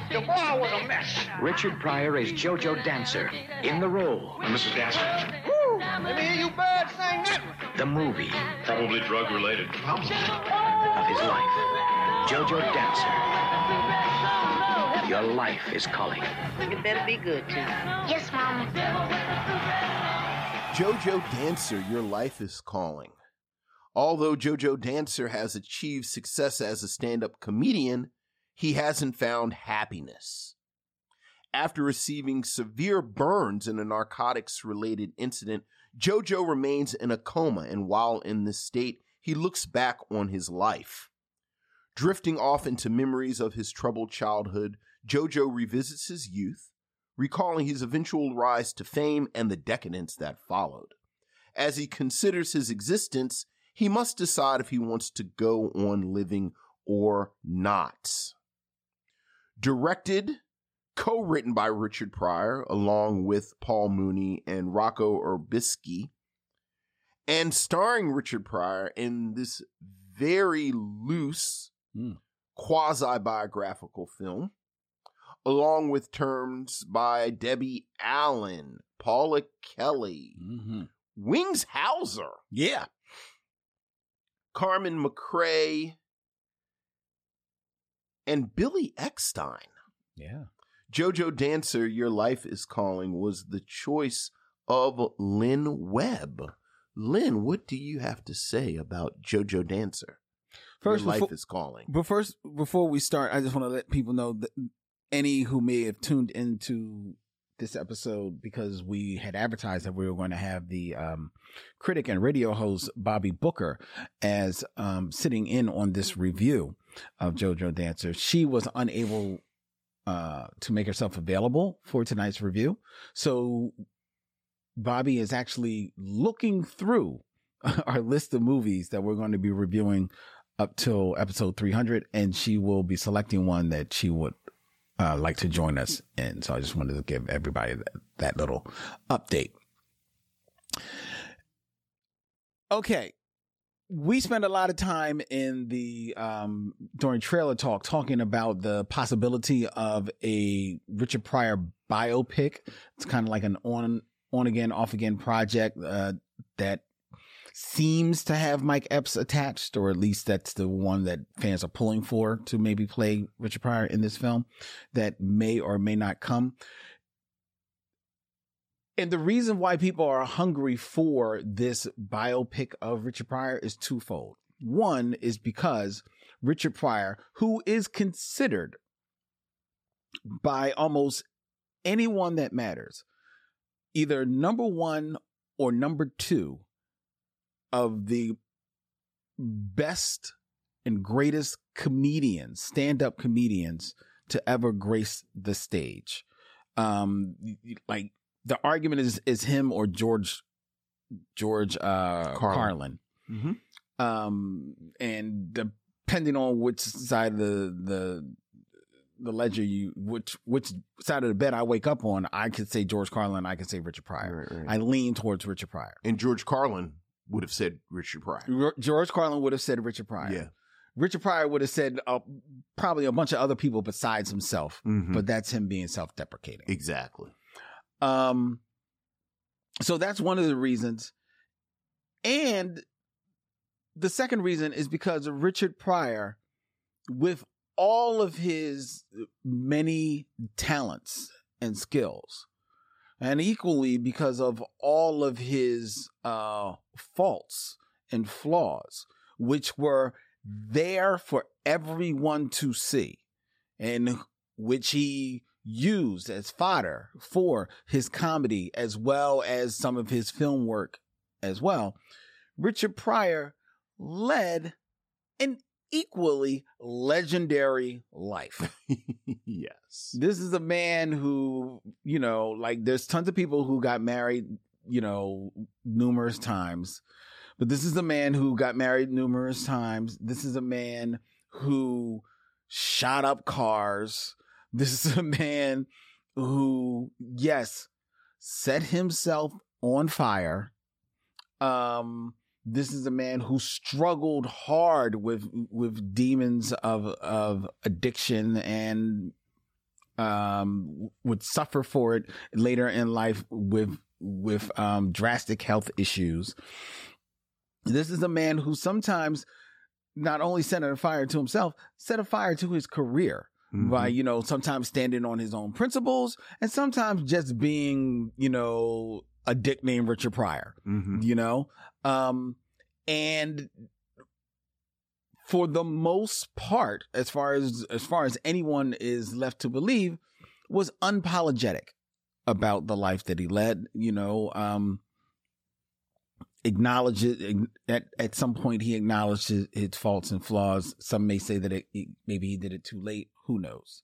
Your boy was a mess. Richard Pryor is Jojo Dancer in the role. Mrs. Dancer. Woo! Let me hear you birds sing that one. The movie Probably drug related. of his life. Jojo Dancer. Your life is calling. You better be good, too. Yes, Mama. JoJo Dancer, Your Life is Calling. Although JoJo Dancer has achieved success as a stand up comedian, he hasn't found happiness. After receiving severe burns in a narcotics related incident, JoJo remains in a coma, and while in this state, he looks back on his life. Drifting off into memories of his troubled childhood, JoJo revisits his youth, recalling his eventual rise to fame and the decadence that followed. As he considers his existence, he must decide if he wants to go on living or not. Directed, co written by Richard Pryor, along with Paul Mooney and Rocco Urbisci, and starring Richard Pryor in this very loose, Hmm. quasi biographical film along with terms by Debbie Allen, Paula Kelly, Mm-hmm. Wings Hauser, Yeah. Carmen McRae, and Billy Eckstine. Yeah. JoJo Dancer, Your Life is Calling was the choice of Lynn Webb. Lynn, what do you have to say about JoJo Dancer? First, Your Life before, is Calling. but first, before we start, I just want to let people know that any who may have tuned into this episode because we had advertised that we were going to have the um, critic and radio host Bobby Booker as um, sitting in on this review of JoJo Dancer. She was unable uh, to make herself available for tonight's review, so Bobby is actually looking through our list of movies that we're going to be reviewing up till episode 300 and she will be selecting one that she would uh, like to join us in. So I just wanted to give everybody that, that little update. Okay. We spent a lot of time in the, um, during trailer talk talking about the possibility of a Richard Pryor biopic. It's kind of like an on, on again, off again project, uh, that seems to have Mike Epps attached, or at least that's the one that fans are pulling for to maybe play Richard Pryor in this film that may or may not come. And the reason why people are hungry for this biopic of Richard Pryor is twofold. One is because Richard Pryor, who is considered by almost anyone that matters, either number one or number two of the best and greatest comedians, stand up comedians to ever grace the stage. Um, like the argument is, is him or George, George, uh, Carlin. Mhm. Um, and depending on which side of the, the, the ledger you, which, which side of the bed I wake up on, I could say George Carlin, I could say Richard Pryor. Right, right. I lean towards Richard Pryor. and George Carlin would have said Richard Pryor. George Carlin would have said Richard Pryor. Yeah. Richard Pryor would have said uh, probably a bunch of other people besides himself, Mhm. but that's him being self-deprecating. Exactly. Um, so that's one of the reasons. And the second reason is because Richard Pryor, with all of his many talents and skills, and equally because of all of his uh, faults and flaws, which were there for everyone to see, and which he used as fodder for his comedy as well as some of his film work as well. Richard Pryor led an equally legendary life. yes. This is a man who, you know, like there's tons of people who got married, you know, numerous times. But this is a man who got married numerous times. This is a man who shot up cars. This is a man who, yes, set himself on fire. Um, this is a man who struggled hard with with demons of of addiction and um would suffer for it later in life with with um drastic health issues. This is a man who sometimes not only set a fire to himself set a fire to his career by you know sometimes standing on his own principles and sometimes just being you know a dick named richard pryor Mhm. you know um and for the most part as far as as far as anyone is left to believe was unapologetic about the life that he led you know um acknowledge it at at some point he acknowledged his, his faults and flaws. Some may say that it, it- maybe he did it too late. Who knows?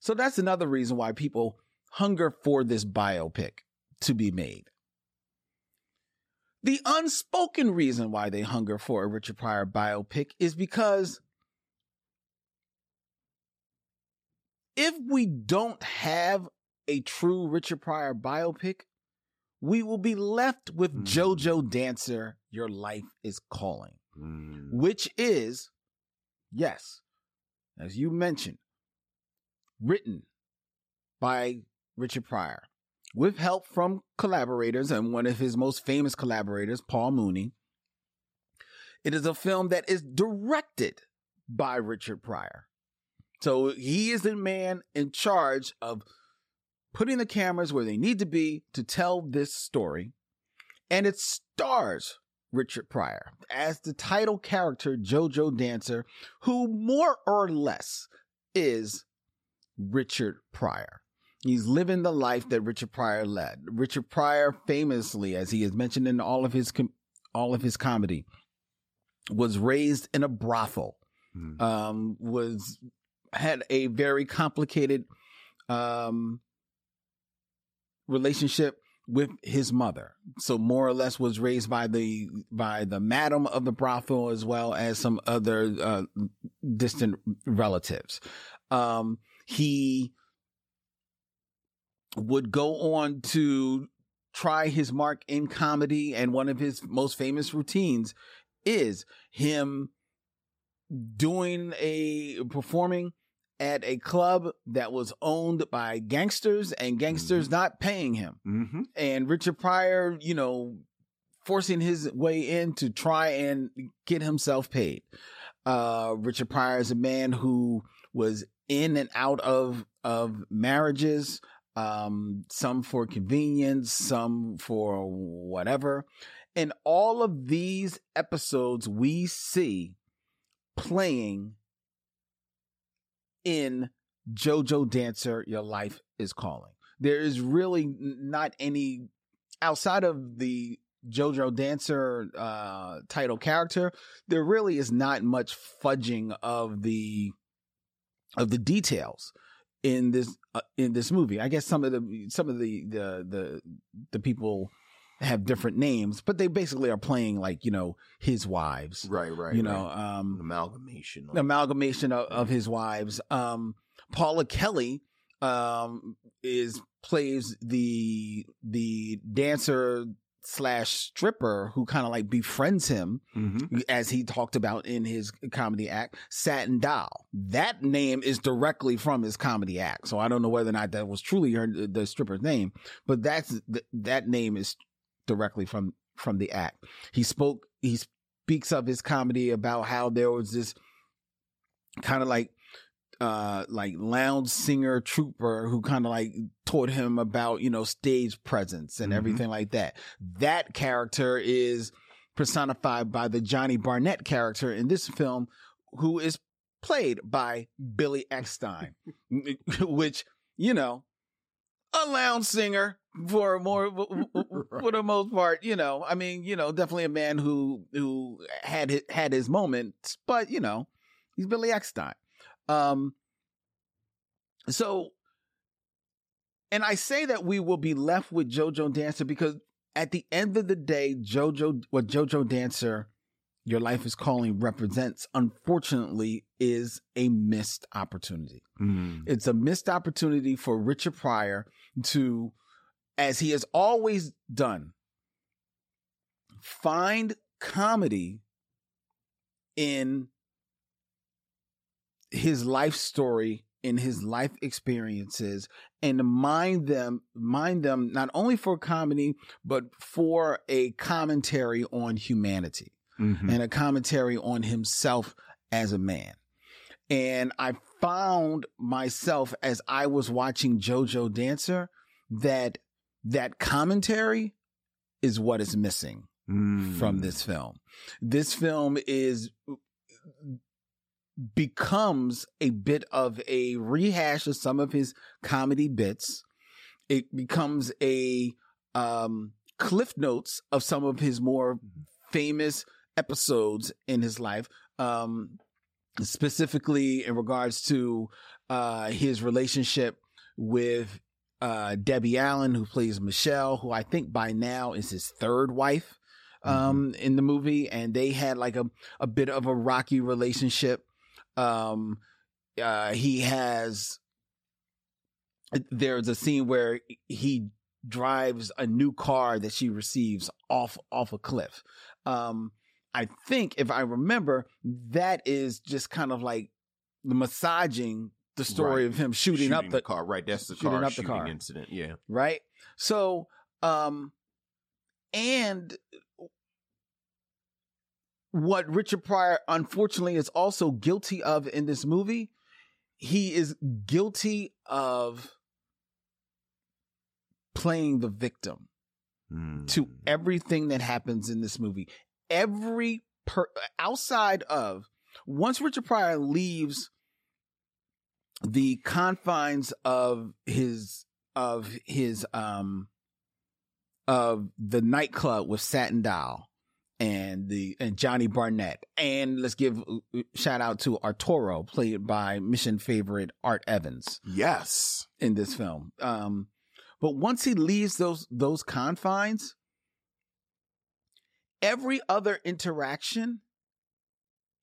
So that's another reason why people hunger for this biopic to be made the unspoken reason why they hunger for a Richard Pryor biopic is because if we don't have a true Richard Pryor biopic, we will be left with Hmm. JoJo Dancer, Your Life is Calling, Mm. which is, yes, as you mentioned, written by Richard Pryor with help from collaborators and one of his most famous collaborators, Paul Mooney. It is a film that is directed by Richard Pryor. So he is the man in charge of putting the cameras where they need to be to tell this story. And it stars Richard Pryor as the title character, Jojo Dancer, who more or less is Richard Pryor. He's living the life that Richard Pryor led. Richard Pryor, famously, as he is mentioned in all of his com- all of his comedy, was raised in a brothel. Mm. Um, was had a very complicated um, relationship with his mother. So more or less was raised by the by the madam of the brothel as well as some other uh, distant relatives. Um, he would go on to try his mark in comedy and one of his most famous routines is him doing a performing at a club that was owned by gangsters and gangsters not paying him Mm-hmm. and Richard Pryor, you know, forcing his way in to try and get himself paid. Uh, Richard Pryor is a man who was in and out of of marriages, um, some for convenience, some for whatever. In all of these episodes we see playing in JoJo Dancer, Your Life is Calling. There is really not any outside of the JoJo Dancer uh, title character. There really is not much fudging of the of the details in this uh, in this movie. I guess some of the some of the the the the people have different names, but they basically are playing like you know his wives, Right, right. you know. right. Um, amalgamation. amalgamation of, of his wives. Um, Paula Kelly um, is plays the the dancer slash stripper who kind of like befriends him Mhm. as he talked about in his comedy act satin doll that name is directly from his comedy act so i don't know whether or not that was truly her the stripper's name but that's th- that name is directly from from the act he spoke he speaks of his comedy about how there was this kind of like uh like lounge singer trooper who kind of like taught him about you know stage presence and Mhm. everything like that that character is personified by the johnny barnett character in this film who is played by billy eckstine which you know a lounge singer for more for the most part, you know. I mean, you know, definitely a man who who had his, had his moments, but you know, he's Billy Eckstine. Um so and I say that we will be left with JoJo Dancer because at the end of the day, JoJo what JoJo Dancer Your Life is Calling represents, unfortunately, is a missed opportunity. Mm. It's a missed opportunity for Richard Pryor to, as he has always done, find comedy in his life story, in his life experiences, and mind them, mind them not only for comedy, but for a commentary on humanity Mhm. and a commentary on himself as a man. And I found myself as I was watching JoJo Dancer that that commentary is what is missing Mm. from this film. This film is becomes a bit of a rehash of some of his comedy bits. It becomes a um cliff notes of some of his more famous episodes in his life. Um specifically in regards to uh his relationship with uh Debbie Allen who plays Michelle who I think by now is his third wife um in the movie and they had like a a bit of a rocky relationship um uh he has there's a scene where he drives a new car that she receives off off a cliff um I think if I remember, that is just kind of like the massaging the story Right. of him shooting, up the, car. Right, that's the shooting car up the car. incident. Yeah. right. So, um, and what Richard Pryor unfortunately is also guilty of in this movie, he is guilty of playing the victim. to Mm. everything that happens in this movie. Every per outside of once Richard Pryor leaves the confines of his of his um of the nightclub with Satin Doll and the and Johnny Barnett and let's give uh, shout out to Arturo played by mission favorite Art Evans Yes. in this film. Um, but once he leaves those those confines, every other interaction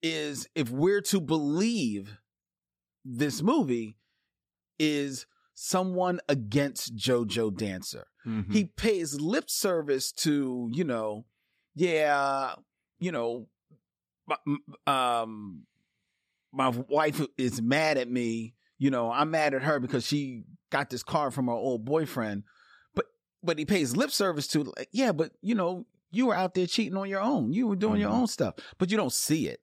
is, if we're to believe this movie, is someone against JoJo Dancer. Mhm. He pays lip service to, you know, yeah, you know, my- um, my wife is mad at me. You know, I'm mad at her because she got this car from her old boyfriend. But but he pays lip service to like, yeah, but you know, you were out there cheating on your own. You were doing your Mhm. own stuff, but you don't see it.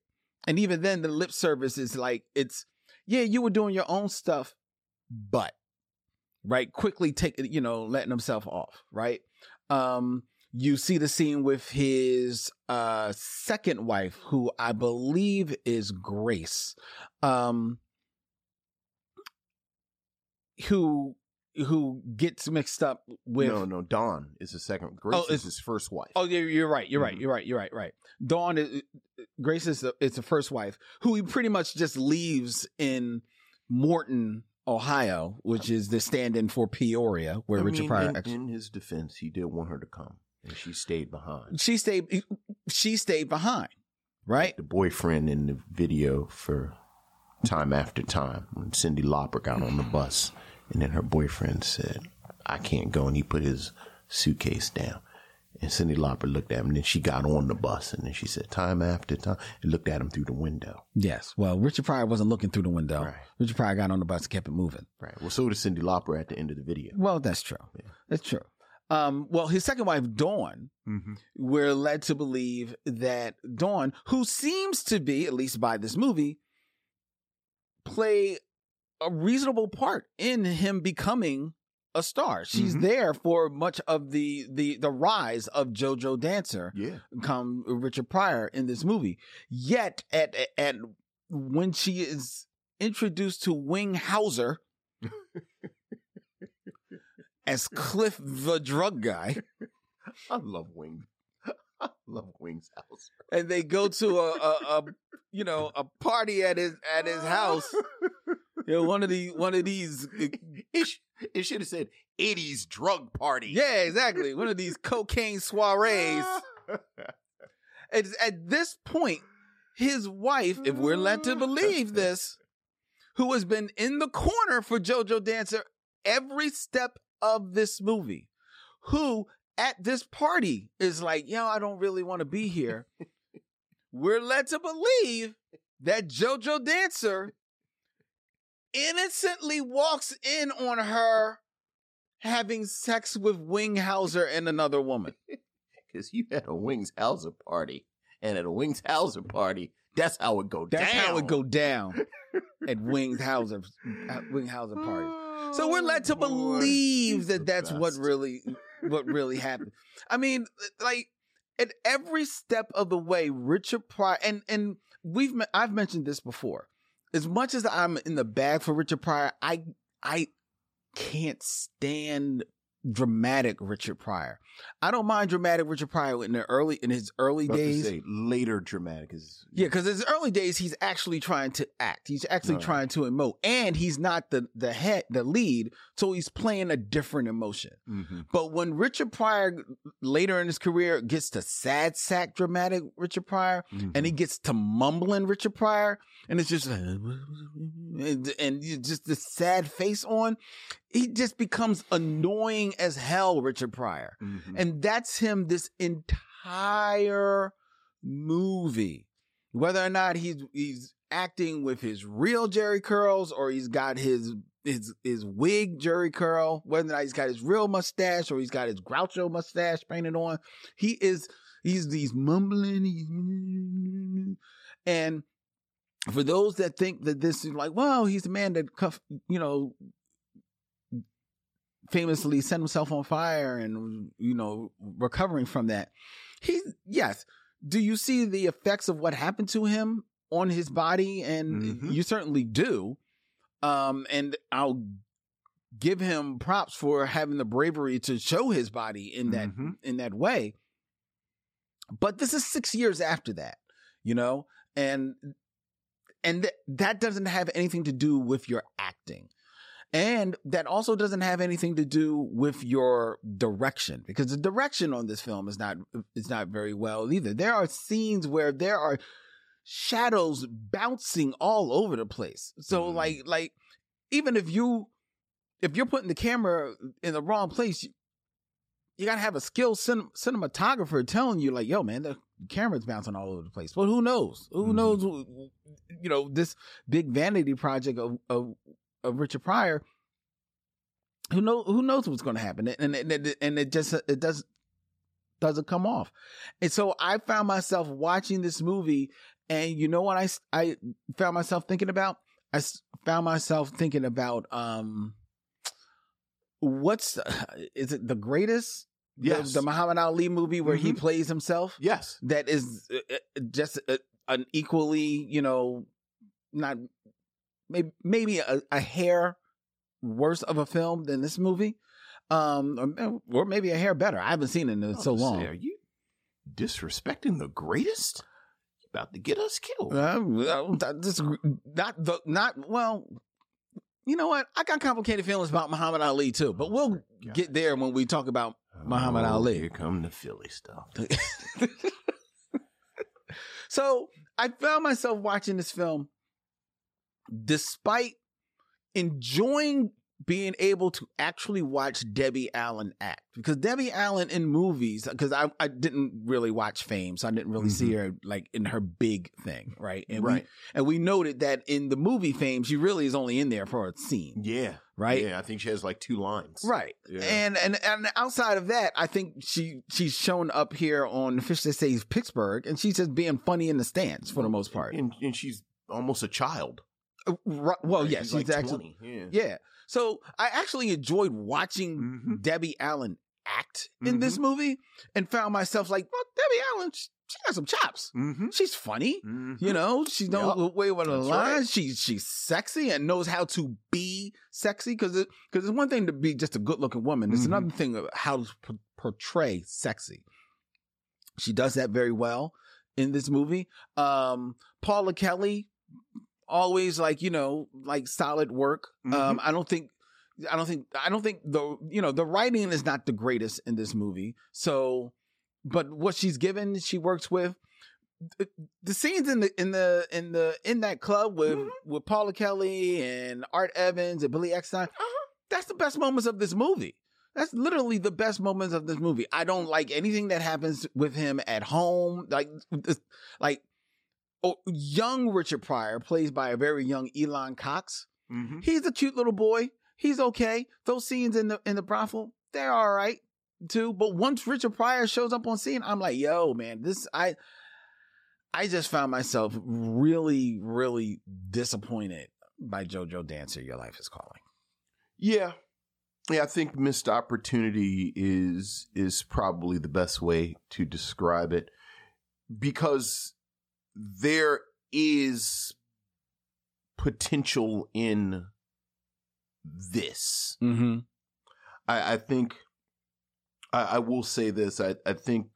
And even then, the lip service is like it's yeah, you were doing your own stuff, but right quickly take you know letting himself off right um you see the scene with his uh second wife who i believe is grace um who who gets mixed up with no, no. Dawn is the second. Grace Oh, is his first wife. Oh, yeah, you're right. You're right. Mhm. You're right. You're right. Right. Dawn is Grace is the, is the first wife who he pretty much just leaves in Morton, Ohio, which is the stand-in for Peoria, where I Richard mean, Pryor. in, ex- in his defense, he did want her to come, and she stayed behind. she stayed. She stayed behind. Right. The boyfriend in the video for time after time when Cyndi Lauper got on the bus, and then her boyfriend said, "I can't go," and he put his suitcase down. And Cyndi Lauper looked at him, and then she got on the bus, and then she said, "Time after time," and looked at him through the window. Yes. Well, Richard Pryor wasn't looking through the window. Right. Richard Pryor got on the bus and kept it moving. Right. Well, so did Cyndi Lauper at the end of the video. Well, that's true. Yeah. That's true. Um, well, his second wife, Dawn, Mm-hmm. we're led to believe that Dawn, who seems to be, at least by this movie, play a reasonable part in him becoming a star. She's Mhm. there for much of the the the rise of JoJo Dancer Yeah. come Richard Pryor in this movie. Yet at at when she is introduced to Wing Hauser as Cliff the drug guy. I love Wings. I love Wings House. and they go to a, a, a you know a party at his at his house. You know, one of the one of these. Uh, it, sh- it should have said 80s drug party. Yeah, exactly. One of these cocaine soirees. It's at this point, his wife, if we're led to believe this, who has been in the corner for JoJo Dancer every step of this movie, who at this party is like, yo, I don't really want to be here. we're led to believe that JoJo Dancer innocently walks in on her having sex with Winghauser and another woman. Because you had a Wings Hauser party. And at a Wings Hauser party, that's how it go That's down. how it go down at Winghauser at Winghauser party. So we're led to believe that that's what really what really happened. I mean, like at every step of the way, Richard Pryor and and we've I've mentioned this before. As much as I'm in the bag for Richard Pryor, I I can't stand dramatic Richard Pryor. I don't mind dramatic Richard Pryor in the early in his early days. say, later dramatic is Yeah, because his early days, he's actually trying to act. He's actually Right. trying to emote, and he's not the the head, the lead, so he's playing a different emotion. Mhm. But when Richard Pryor later in his career gets to sad sack dramatic Richard Pryor, and he gets to mumbling Richard Pryor, and it's just and, and you- just the sad face on, he just becomes annoying as hell, Richard Pryor. Mhm. And that's him this entire movie. Whether or not he's he's acting with his real Jheri curls or he's got his his his wig Jheri curl, whether or not he's got his real mustache or he's got his Groucho mustache painted on, he is he's he's mumbling, he's and for those that think that this is like, well, he's the man that cuff, you know, famously set himself on fire and you know recovering from that. He yes. Do you see the effects of what happened to him on his body? And Mhm. you certainly do. Um and i'll give him props for having the bravery to show his body in that Mhm. in that way. But this is 6 years after that you know? And and th- that doesn't have anything to do with your acting and that also doesn't have anything to do with your direction because the direction on this film is not is not very well either. There are scenes where there are shadows bouncing all over the place. So Mm. like like even if you if you're putting the camera in the wrong place, you, you got to have a skilled cin- cinematographer telling you like, "Yo, man, the camera's bouncing all over the place." Well, who knows? Who Mhm. knows? You know, this big vanity project of of, of Richard Pryor. Who know? Who knows what's going to happen? And and and it, and it just it does doesn't come off. And so I found myself watching this movie, and you know what I I found myself thinking about? I found myself thinking about um, what's is it the greatest? The- Yes. the, Muhammad Ali movie where he Mhm. plays himself. Yes. That is uh, uh, just uh, an equally, you know, not maybe maybe a, a hair worse of a film than this movie, um, or, or maybe a hair better. I haven't seen it in was so long. say, are you disrespecting the greatest? About to get us killed. Uh, this- not the not well. You know what? I got complicated feelings about Muhammad Ali too, but we'll God. get there when we talk about Muhammad Oh, Ali. Here come the Philly stuff. so I found myself watching this film despite enjoying being able to actually watch Debbie Allen act because Debbie Allen in movies because I, I didn't really watch Fame so I didn't really see mm-hmm. her like in her big thing right and right. we and we noted that in the movie Fame she really is only in there for a scene Yeah. right Yeah. I think she has like two lines. Right. Yeah. And and and outside of that, I think she she's shown up here on Fish That Saves Pittsburgh and she's just being funny in the stands for the most part. And, and she's almost a child. Uh, right- well, Right? yeah, she's, like actually 20. Yeah. yeah. So I actually enjoyed watching Mhm. Debbie Allen act in this movie and found myself like, well, Debbie Allen, sh- she got some chops. Mm-hmm. She's funny. You know, she knows the way with the lines. right. She's she's sexy and knows how to be sexy. Because it, cause it's one thing to be just a good looking woman. It's Mhm. another thing of how to p- portray sexy. She does that very well in this movie. Um, Paula Kelly, always like you know, like solid work. Um, mm-hmm. I don't think. I don't think I don't think the you know the writing is not the greatest in this movie. So, but what she's given, she works with the, the scenes in the in the in the in that club with mm-hmm. with Paula Kelly and Art Evans and Billy Eckstine. Uh-huh. That's the best moments of this movie. That's literally the best moments of this movie. I don't like anything that happens with him at home. Like, like oh, young Richard Pryor, plays by a very young E'lon Cox. Mm-hmm. He's a cute little boy. He's okay. Those scenes in the in the brothel, they're all right too. But once Richard Pryor shows up on scene, I'm like, yo, man, this I I just found myself really, really disappointed by JoJo Dancer. Your life is calling. Yeah. Yeah, I think missed opportunity is is probably the best way to describe it because there is potential in this. Mm-hmm. I, I think I, I will say this. I, I think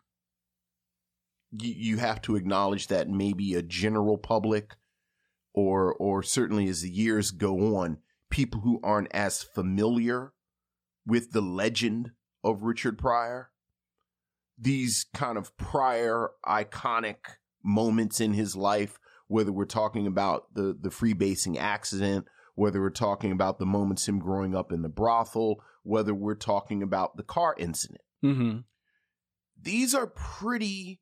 you, you have to acknowledge that maybe a general public or or certainly as the years go on, people who aren't as familiar with the legend of Richard Pryor, these kind of prior iconic moments in his life, whether we're talking about the the freebasing accident, whether we're talking about the moments him growing up in the brothel, whether we're talking about the car incident. Mm-hmm. These are pretty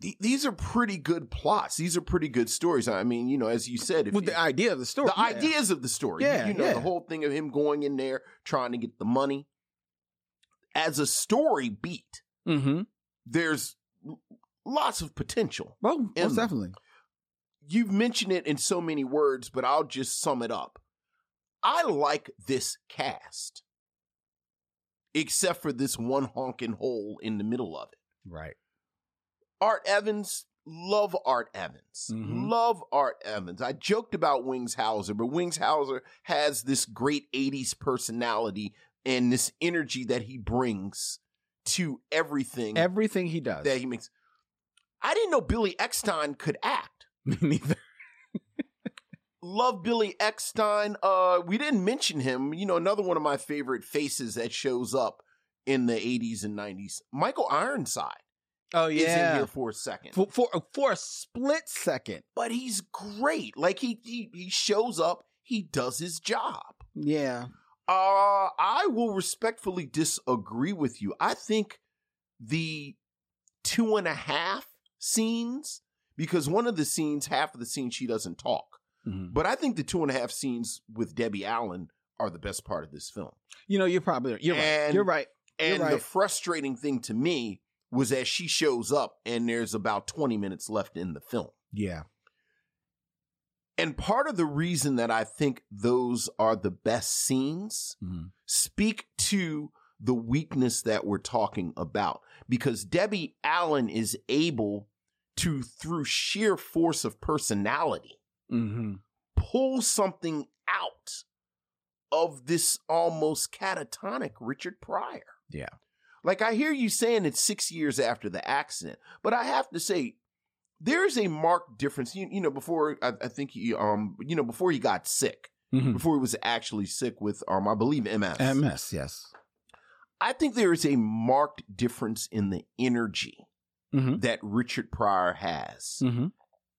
th- these are pretty good plots. These are pretty good stories. I mean, you know, as you said, if With you- the idea of the story. the yeah. ideas of the story. Yeah, you, know, yeah. the whole thing of him going in there trying to get the money. As a story beat, Mm-hmm. there's lots of potential. Well, most definitely. You've mentioned it in so many words, but I'll just sum it up. I like this cast, except for this one honking hole in the middle of it. Right. Art Evans, love Art Evans. Mhm. Love Art Evans. I joked about Wings Hauser, but Wings Hauser has this great 80s personality and this energy that he brings to everything Everything he does. that he makes. I didn't know Billy Eckstine could act. Me neither. Love Billy Eckstine. Uh, we didn't mention him. You know, another one of my favorite faces that shows up in the 80s and 90s. Michael Ironside Oh is in yeah. here for a second. For, for for a split second. but he's great. Like he he he shows up, he does his job. Yeah. Uh I will respectfully disagree with you. I think the two and a half scenes, because one of the scenes, half of the scene she doesn't talk. Mhm. But I think the two and a half scenes with Debbie Allen are the best part of this film. You know, you're probably you're right. And- You're right. And You're the right. frustrating thing to me was that she shows up and there's about 20 minutes left in the film. Yeah. And part of the reason that I think those are the best scenes Mhm. speak to the weakness that we're talking about because Debbie Allen is able to, through sheer force of personality, Mm-hmm. pull something out of this almost catatonic Richard Pryor. Yeah. Like I hear you saying it's six years after the accident, but I have to say there's a marked difference. You, you know, before I, I think he, um, you know, before he got sick, Mhm. before he was actually sick with, um, I believe MS. MS. Yes. I think there is a marked difference in the energy Mm-hmm. that Richard Pryor has Mm-hmm.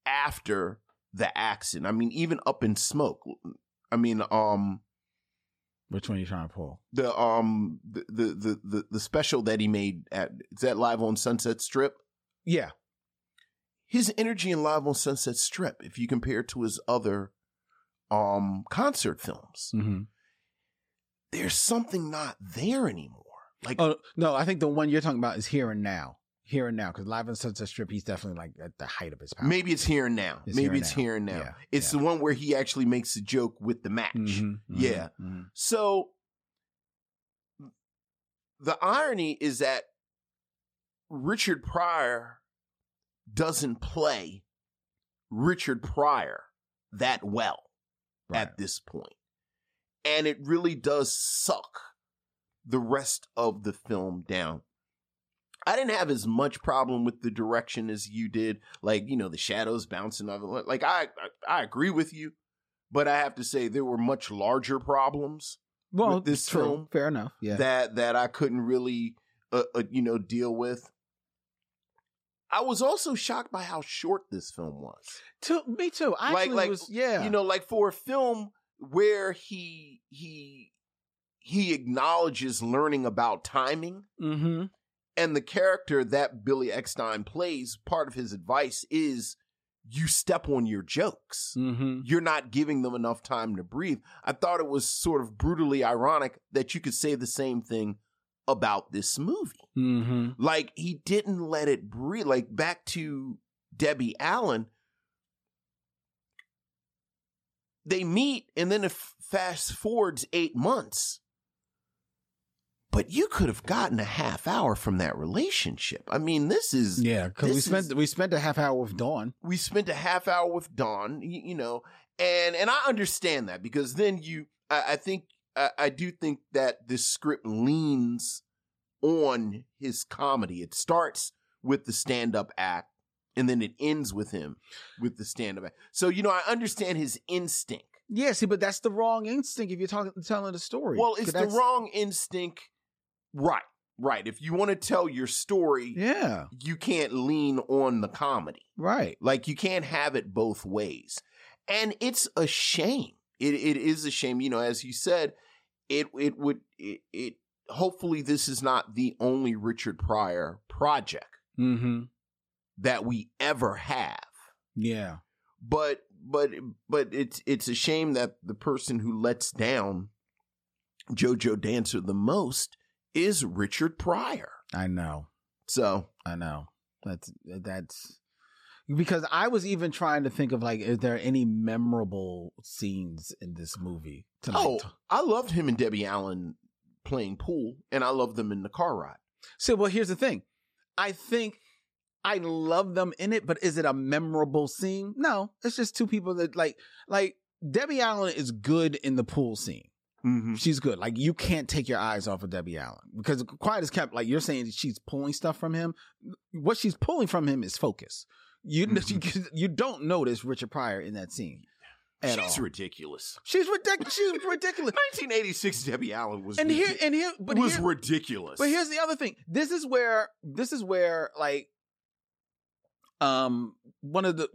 after the accident. I mean, even up in smoke. I mean, um, Which one are you trying to pull? the um the the the the, the special that he made at is that live on Sunset Strip. Yeah. His energy in live on Sunset Strip, if you compare it to his other um concert films, Mm-hmm. there's something not there anymore. Like Oh no, I think the one you're talking about is here and now. Here and now, because live on Sunset Strip, he's definitely like at the height of his power. maybe it's here and now. It's maybe here it's now. here and now. Yeah, it's yeah. the one where he actually makes a joke with the match. Mhm, mhm, Yeah. mhm. So the irony is that Richard Pryor doesn't play Richard Pryor that well Right. at this. And it really does suck the rest of the film down. I didn't have as much problem with the direction as you did, like you know the shadows bouncing off. it. Like I, I, I agree with you, but I have to say there were much larger problems well, with this true. film Fair enough. Yeah. that that I couldn't really, uh, uh, you know, deal with. I was also shocked by how short this film was. To, me too. I Like- actually like, was. Yeah. You know, like for a film where he he he acknowledges learning about timing Mm-hmm. And the character that Billy Eckstine plays, part of his advice is you step on your jokes. Mm-hmm. You're not giving them enough time to breathe. I thought it was sort of brutally ironic that you could say the same thing about this movie. Mm-hmm. Like he didn't let it breathe. Like back to Debbie Allen. They meet and then it fast forwards eight months. But you could have gotten a half hour from that relationship. I mean, this is Yeah, because we spent is- we spent a half hour with Dawn. we spent a half hour with Dawn, you, you know, and and I understand that because then you, I, I think, I, I do think that this script leans on his comedy. It starts with the stand up act, and then it ends with him with the stand up act. So you know, I understand his instinct. Yeah, see, but that's the wrong instinct if you're talking telling the story. Well, it's the wrong instinct, right? Right. If you want to tell your story, Yeah, you can't lean on the comedy. right. Like you can't have it both ways. And it's a shame. It it is a shame. You know, as you said, it it would it, it hopefully this is not the only Richard Pryor project Mm-hmm. that we ever have. Yeah. But but but it's it's a shame that the person who lets down JoJo Dancer the most is Richard Pryor. I know. So I know. That's that's because I was even trying to think of like, is there any memorable scenes in this movie tonight? oh, I loved him and Debbie Allen playing pool, and I loved them in the car ride. So, well, here's the thing. I think I love them in it, but is it a memorable scene? No, it's just two people that like, like Debbie Allen is good in the pool scene. Mm-hmm. She's good. Like you can't take your eyes off of Debbie Allen because quiet as kept. Like you're saying, she's pulling stuff from him. What she's pulling from him is focus. You Mhm. you, you don't notice Richard Pryor in that scene. At She's all. ridiculous. she's ridiculous. She's ridiculous. 1986 Debbie Allen was And here and here, but was here, ridiculous. But here's the other thing. This is where this is where like um one of the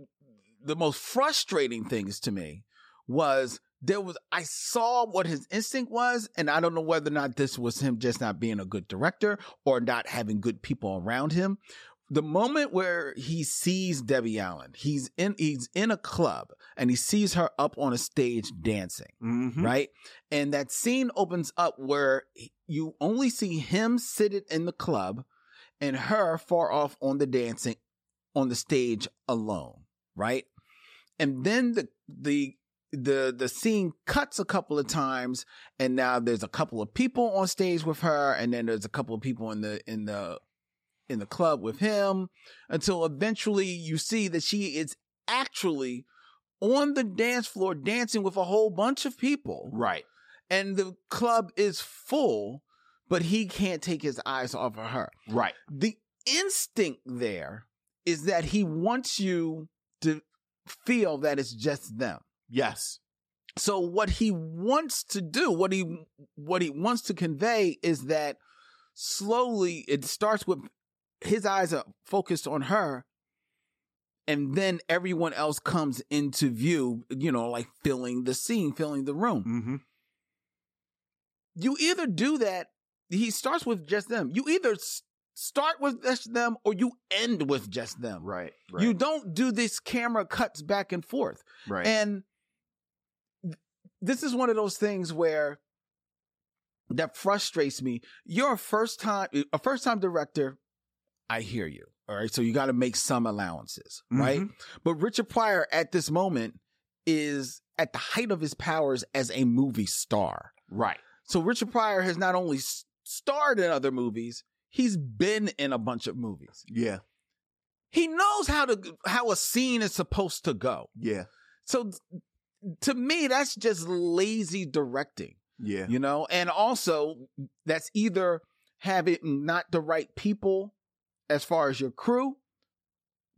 the most frustrating things to me was there was I saw what his instinct was and I don't know whether or not this was him just not being a good director or not having good people around him. The moment where he sees Debbie Allen, he's in he's in a club and he sees her up on a stage dancing Mhm. right? And that scene opens up where you only see him seated in the club and her far off on the dancing on the stage alone, right? And then the the the the scene cuts a couple of times and now there's a couple of people on stage with her and then there's a couple of people in the in the in the club with him until eventually you see that she is actually on the dance floor dancing with a whole bunch of people Right. and the club is full but he can't take his eyes off of her Right. the instinct there is that he wants you to feel that it's just them Yes. so what he wants to do what he what he wants to convey is that slowly it starts with his eyes are focused on her and then everyone else comes into view you know like filling the scene filling the room Mm-hmm. you either do that he starts with just them you either start with just them or you end with just them Right. Right. you don't do this camera cuts back and forth right. and this is one of those things where that frustrates me you're a first time a first time director i hear you all right so you got to make some allowances right Mhm. but richard pryor at this moment is at the height of his powers as a movie star right. so Richard Pryor has not only starred in other movies, he's been in a bunch of movies. Yeah. he knows how to how a scene is supposed to go. Yeah. So to me, that's just lazy directing. Yeah. you know and also that's either having not the right people as far as your crew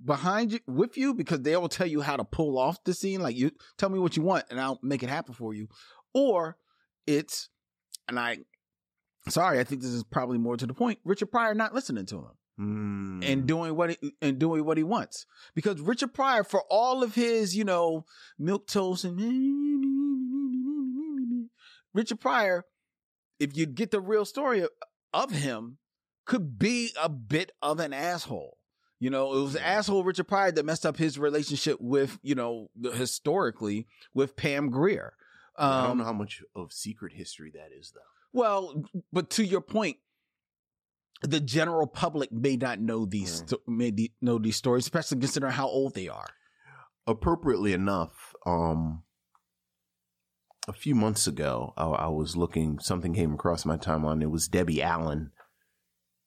behind you with you because they will tell you how to pull off the scene like you tell me what you want and i'll make it happen for you or it's and i sorry i think this is probably more to the point richard pryor not listening to him Mm. and doing what he, and doing what he wants because Richard Pryor for all of his you know milk toast and Richard Pryor if you get the real story of, him could be a bit of an asshole you know it was asshole Richard Pryor that messed up his relationship with you know historically with Pam Grier I don't um know how much of secret history that is, though. well, but to your point, the general public may not know these Yeah. sto- may de- know these stories, especially considering how old they are. appropriately enough, um, a few months ago, I, I was looking. Something came across my timeline. It was Debbie Allen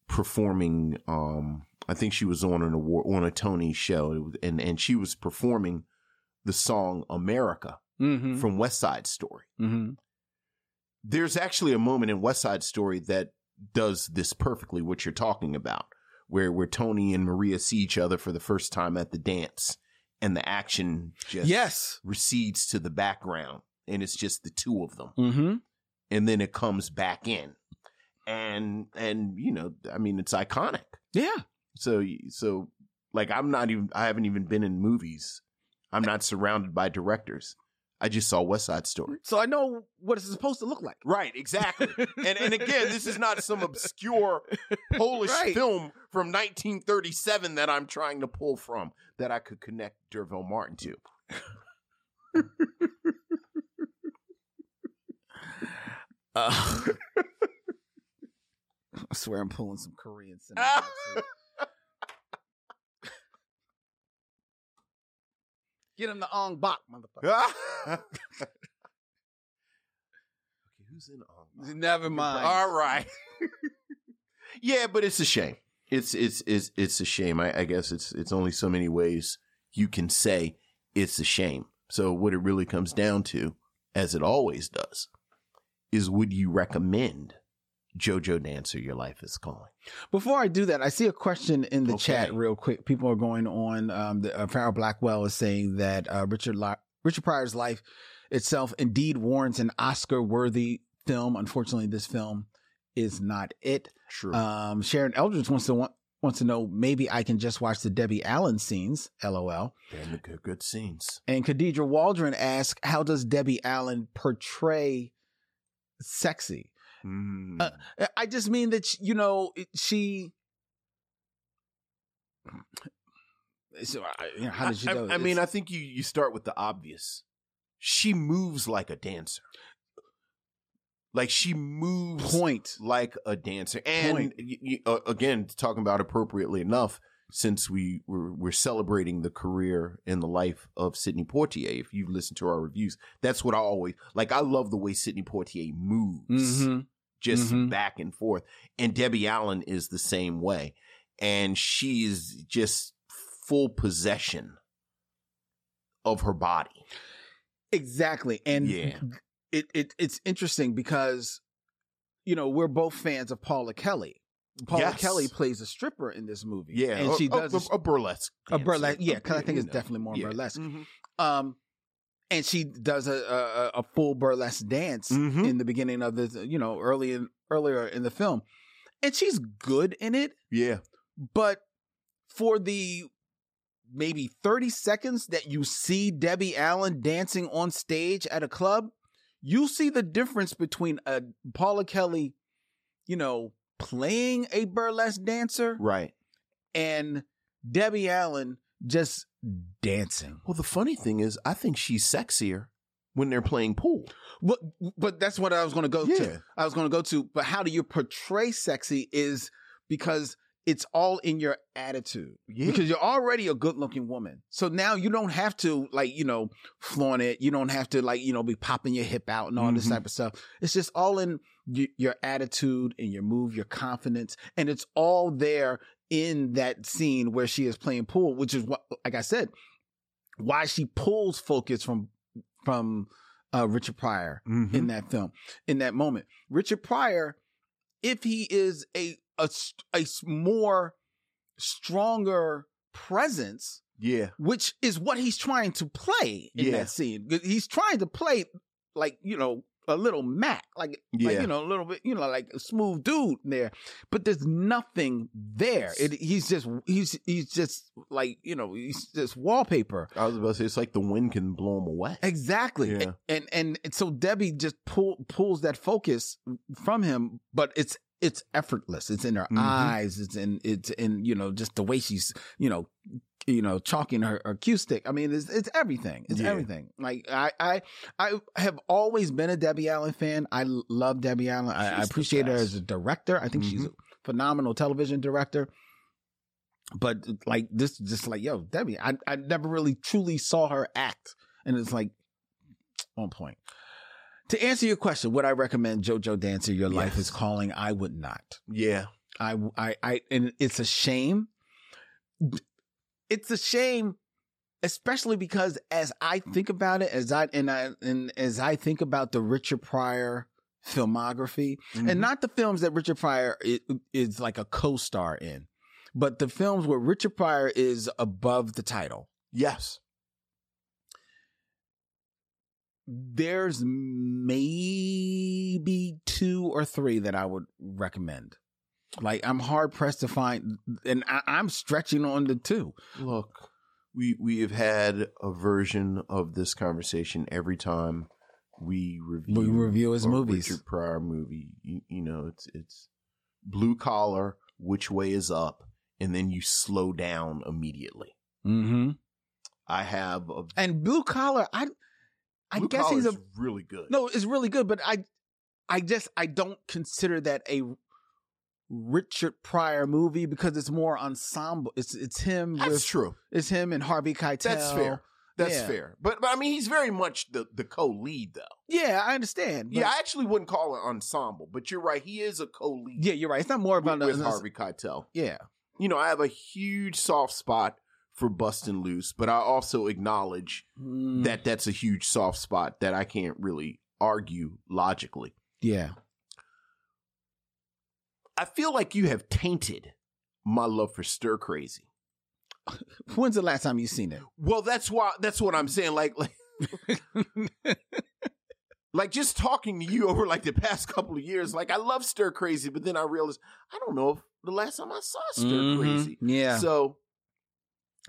performing. Um, I think she was on an award on a Tony show, and and she was performing the song "America" Mm-hmm. from West Side Story. mm-hmm. There's actually a moment in West Side Story that does this perfectly. What you're talking about, where where Tony and Maria see each other for the first time at the dance, and the action just Yes. recedes to the background and it's just the two of them Mm-hmm. and then it comes back in and and you know i mean it's iconic Yeah. so so like i'm not even i haven't even been in movies i'm not surrounded by directors i just saw west side story So I know what it's supposed to look like. right exactly and and again this is not some obscure polish Right. film from 1937 that i'm trying to pull from that i could connect D'Urville Martin to Uh, I swear I'm pulling some Korean cinema. out, too. Get him the Ong Bak, motherfucker. okay, who's in on? Never mind. All right. yeah, but it's a shame. It's it's it's it's a shame. I, I guess it's it's only so many ways you can say it's a shame. So what it really comes down to, as it always does, is would you recommend JoJo Dancer Your Life is Calling? Before I do that, I see a question in the Okay. chat real quick. People are going on. Um, the, uh, Farrell Blackwell is saying that uh, Richard Richard Pryor's life itself indeed warrants an Oscar-worthy film. Unfortunately, this film is not it. True. Um, Sharon Eldridge wants to want, wants to know maybe I can just watch the Debbie Allen scenes. LOL. Damn the good, good scenes. And Khadidra Waldron asks, how does Debbie Allen portray sexy? Mm. Uh, I just mean that you know she. So, I- you know, how did she go? I, I mean, I think you you start with the obvious. She moves like a dancer. Like she moves point. like a dancer. And Point. y- y- uh, again, talking about appropriately enough, since we we're, we're celebrating the career and the life of Sidney Poitier. If you've listened to our reviews, that's what I always like. I love the way Sidney Poitier moves, Mhm. Just Mhm. back and forth. And Debbie Allen is the same way, and she's just full possession of her body. Exactly, and Yeah. it, it it's interesting because you know we're both fans of Paula Kelly. Paula Yes. Kelly plays a stripper in this movie. Yeah, and a- she does a, a burlesque, a burlesque. Yeah, because I think it's definitely more Yeah. burlesque. Mhm. Um, and she does a a, a full burlesque dance Mhm. in the beginning of the you know early in earlier in the film, and she's good in it. Yeah. But for the maybe 30 seconds that you see Debbie Allen dancing on stage at a club, you see the difference between a Paula Kelly, you know, playing a burlesque dancer Right. and Debbie Allen just dancing. Well, the funny thing is, I think she's sexier when they're playing pool. But, but that's what I was going to go Yeah. to. I was going to go to, but how do you portray sexy is because it's all in your attitude. Yeah. Because you're already a good looking woman. So now you don't have to like, you know, flaunt it. You don't have to like, you know, be popping your hip out and all this Mhm. type of stuff. It's just all in y- your attitude and your move, your confidence. And it's all there in that scene where she is playing pool, which is what, like I said, why she pulls focus from from uh, Richard Pryor Mhm. in that film in that moment. Richard Pryor, if he is a, a, a more stronger presence, yeah, which is what he's trying to play in Yeah. that scene. He's trying to play like you know a little Mac, like, like you know a little bit, you know, like a smooth dude there. But there's nothing there. It, he's just he's he's just like you know he's just wallpaper. I was about to say it's like the wind can blow him away. Exactly. Yeah. And, and and so Debbie just pull pulls that focus from him, but it's it's effortless. It's in her Mhm. eyes. It's in it's in you know just the way she's you know you know chalking her, her cue stick. I mean, it's it's everything. It's Yeah. everything. Like I I I have always been a Debbie Allen fan. I love Debbie Allen. I, I appreciate her as a director. I think she's a phenomenal television director. But like this, just like yo, Debbie, I I never really truly saw her act, and it's like on point. To answer your question, would I recommend JoJo Dancer? Your life is calling. I would not. Yeah, I I I, and it's a shame. It's a shame, especially because as I think about it, as I and I and as I think about the Richard Pryor filmography, Mhm. and not the films that Richard Pryor is, is like a co-star in, but the films where Richard Pryor is above the title. yes, There's maybe two or three that I would recommend. Like I'm hard pressed to find, and I, I'm stretching on the two. Look, we we have had a version of this conversation every time we review We review his movies. Richard Pryor movie. You, you know, it's it's blue collar, which way is up, and then you slow down immediately. Mm-hmm. I have a And Blue Collar, I, I blue guess he's a really good. no, it's really good, but I, I just I don't consider that a Richard Pryor movie because it's more ensemble. It's it's him. that's with, true. It's him and Harvey Keitel. That's fair. That's Yeah. fair. But but I mean, he's very much the the co-lead though. Yeah, I understand. yeah, I actually wouldn't call it ensemble, but you're right. He is a co-lead. yeah, you're right. It's not more with, about with the, Harvey Keitel. Yeah, you know, I have a huge soft spot for Bustin' Loose, but I also acknowledge Mm, that that's a huge soft spot that I can't really argue logically. yeah. I feel like you have tainted my love for Stir Crazy. When's the last time you seen it? Well, that's why that's what I'm saying. Like, like, like just talking to you over like the past couple of years. Like, I love Stir Crazy, but then I realized I don't know if the last time I saw Stir Mhm. Crazy. Yeah. So,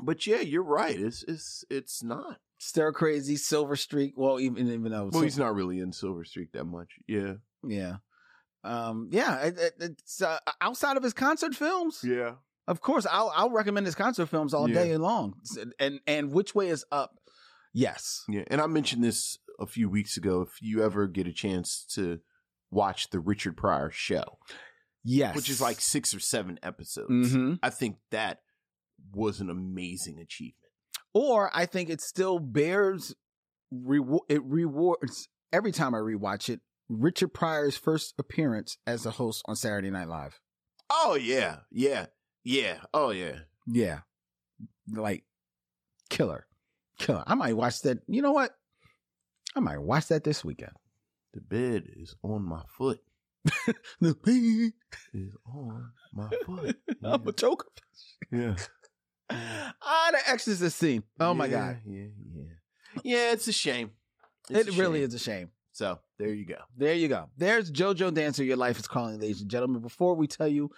but yeah, you're right. It's it's it's not. Stir Crazy, Silver Streak. Well, even even though Well, he's not really in Silver Streak that much. Yeah. Yeah. Um, yeah, it, it, it's uh, outside of his concert films. Yeah. Of course, I'll I'll recommend his concert films all Yeah. day long. And and which way is up? Yes. Yeah. And I mentioned this a few weeks ago. If you ever get a chance to watch the Richard Pryor show, Yes. which is like six or seven episodes, Mhm. I think that was an amazing achievement. Or I think it still bears reward. It rewards every time I rewatch it. Richard Pryor's first appearance as a host on Saturday Night Live. Oh, yeah. Yeah. Yeah. Oh, yeah. Yeah, like killer, killer. I might watch that. You know what? I might watch that this weekend. The bed is on my foot. the bed Is on my foot. I'm a joker. Yeah. Ah, the Exorcist scene. Oh my god, Yeah. Yeah. Yeah. It's a shame. It's it a really shame. is a shame. So there you go. There you go. There's JoJo Dancer. Your life is calling, ladies and gentlemen. Before we tell you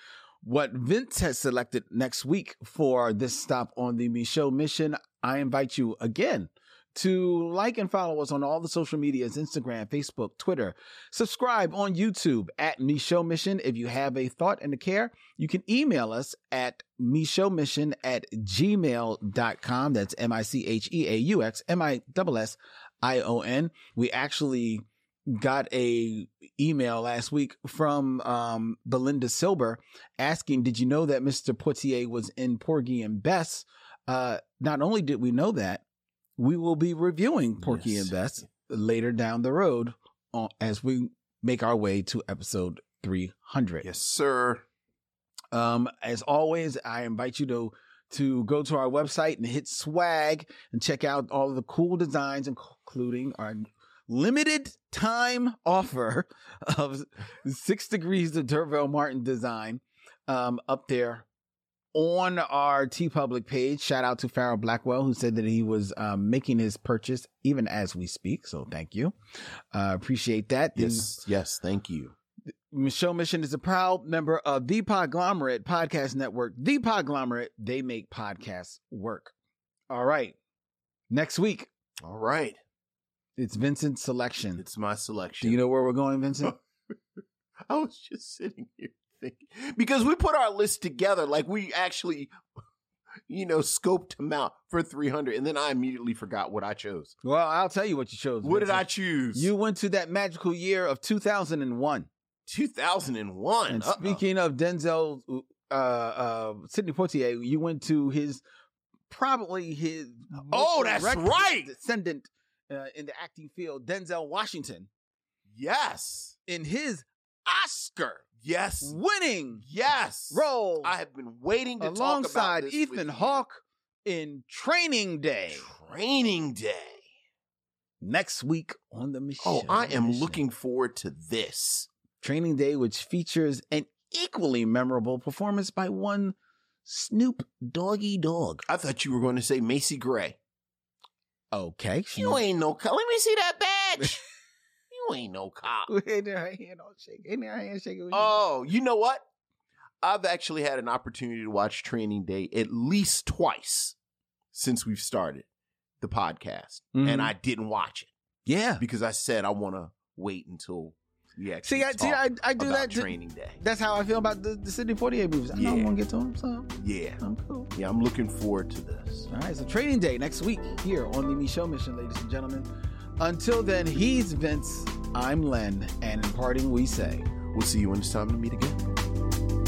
what Vince has selected next week for this stop on the Micheaux mission, I invite you again to like and follow us on all the social medias Instagram, Facebook, Twitter. Subscribe on YouTube at Micheaux Mission. If you have a thought and a care, you can email us at Mission at gmail.com. That's M I C H E A U X M I S S I O N. We actually got a email last week from um, Belinda Silber asking, "Did you know that Mr. Poitier was in Porgy and Bess?" Uh, not only did we know that, we will be reviewing Porgy Yes. and Bess later down the road as we make our way to episode 300. Yes, sir. Um, as always, I invite you to to go to our website and hit swag and check out all of the cool designs, including our limited time offer of six degrees of D'Urville Martin design um, up there on our TeePublic page. Shout out to Farrell Blackwell, who said that he was um, making his purchase even as we speak. So thank you. Uh, appreciate that. Yes, yes, thank you. Micheaux Mission is a proud member of the Podglomerate Podcast Network. The Podglomerate, they make podcasts work. All right. Next week, All right. it's Vincent's selection. It's my selection. Do you know where we're going, Vincent? I was just sitting here because we put our list together, like we actually, you know, scoped them out for 300, and then I immediately forgot what I chose. well, I'll tell you what you chose. What did I choose? You went to that magical year of 2001. 2001. And Uh-oh. speaking of Denzel, uh, uh, Sidney Poitier, you went to his probably his Oh, that's right. descendant uh, in the acting field, Denzel Washington, yes, in his Oscar yes, winning yes. role I have been waiting to alongside talk about Ethan. Hawke in Training Day Training Day. next week on the Mission. Oh, I am Mission. looking forward to this. Training Day, which features an equally memorable performance by one Snoop Doggy Dogg. I thought you were going to say Macy Gray. Okay, You ain't no cop. Let me see that badge. you ain't no cop. in there, her hand all shaking. In there, hand shaking. Oh, you know what? I've actually had an opportunity to watch Training Day at least twice since we've started the podcast, Mhm. and I didn't watch it yeah. because I said I want to wait until we actually See, I, see, I, I do that. Training Day. that's how I feel about the, the Sidney Poitier movies. I Yeah. don't want to get to them, so Yeah, I'm cool. yeah, I'm looking forward to this. All right, so Training Day next week here on the Micheaux Mission, ladies and gentlemen. Until then, he's Vince, I'm Len, and in parting, we say, we'll see you when it's time to meet again.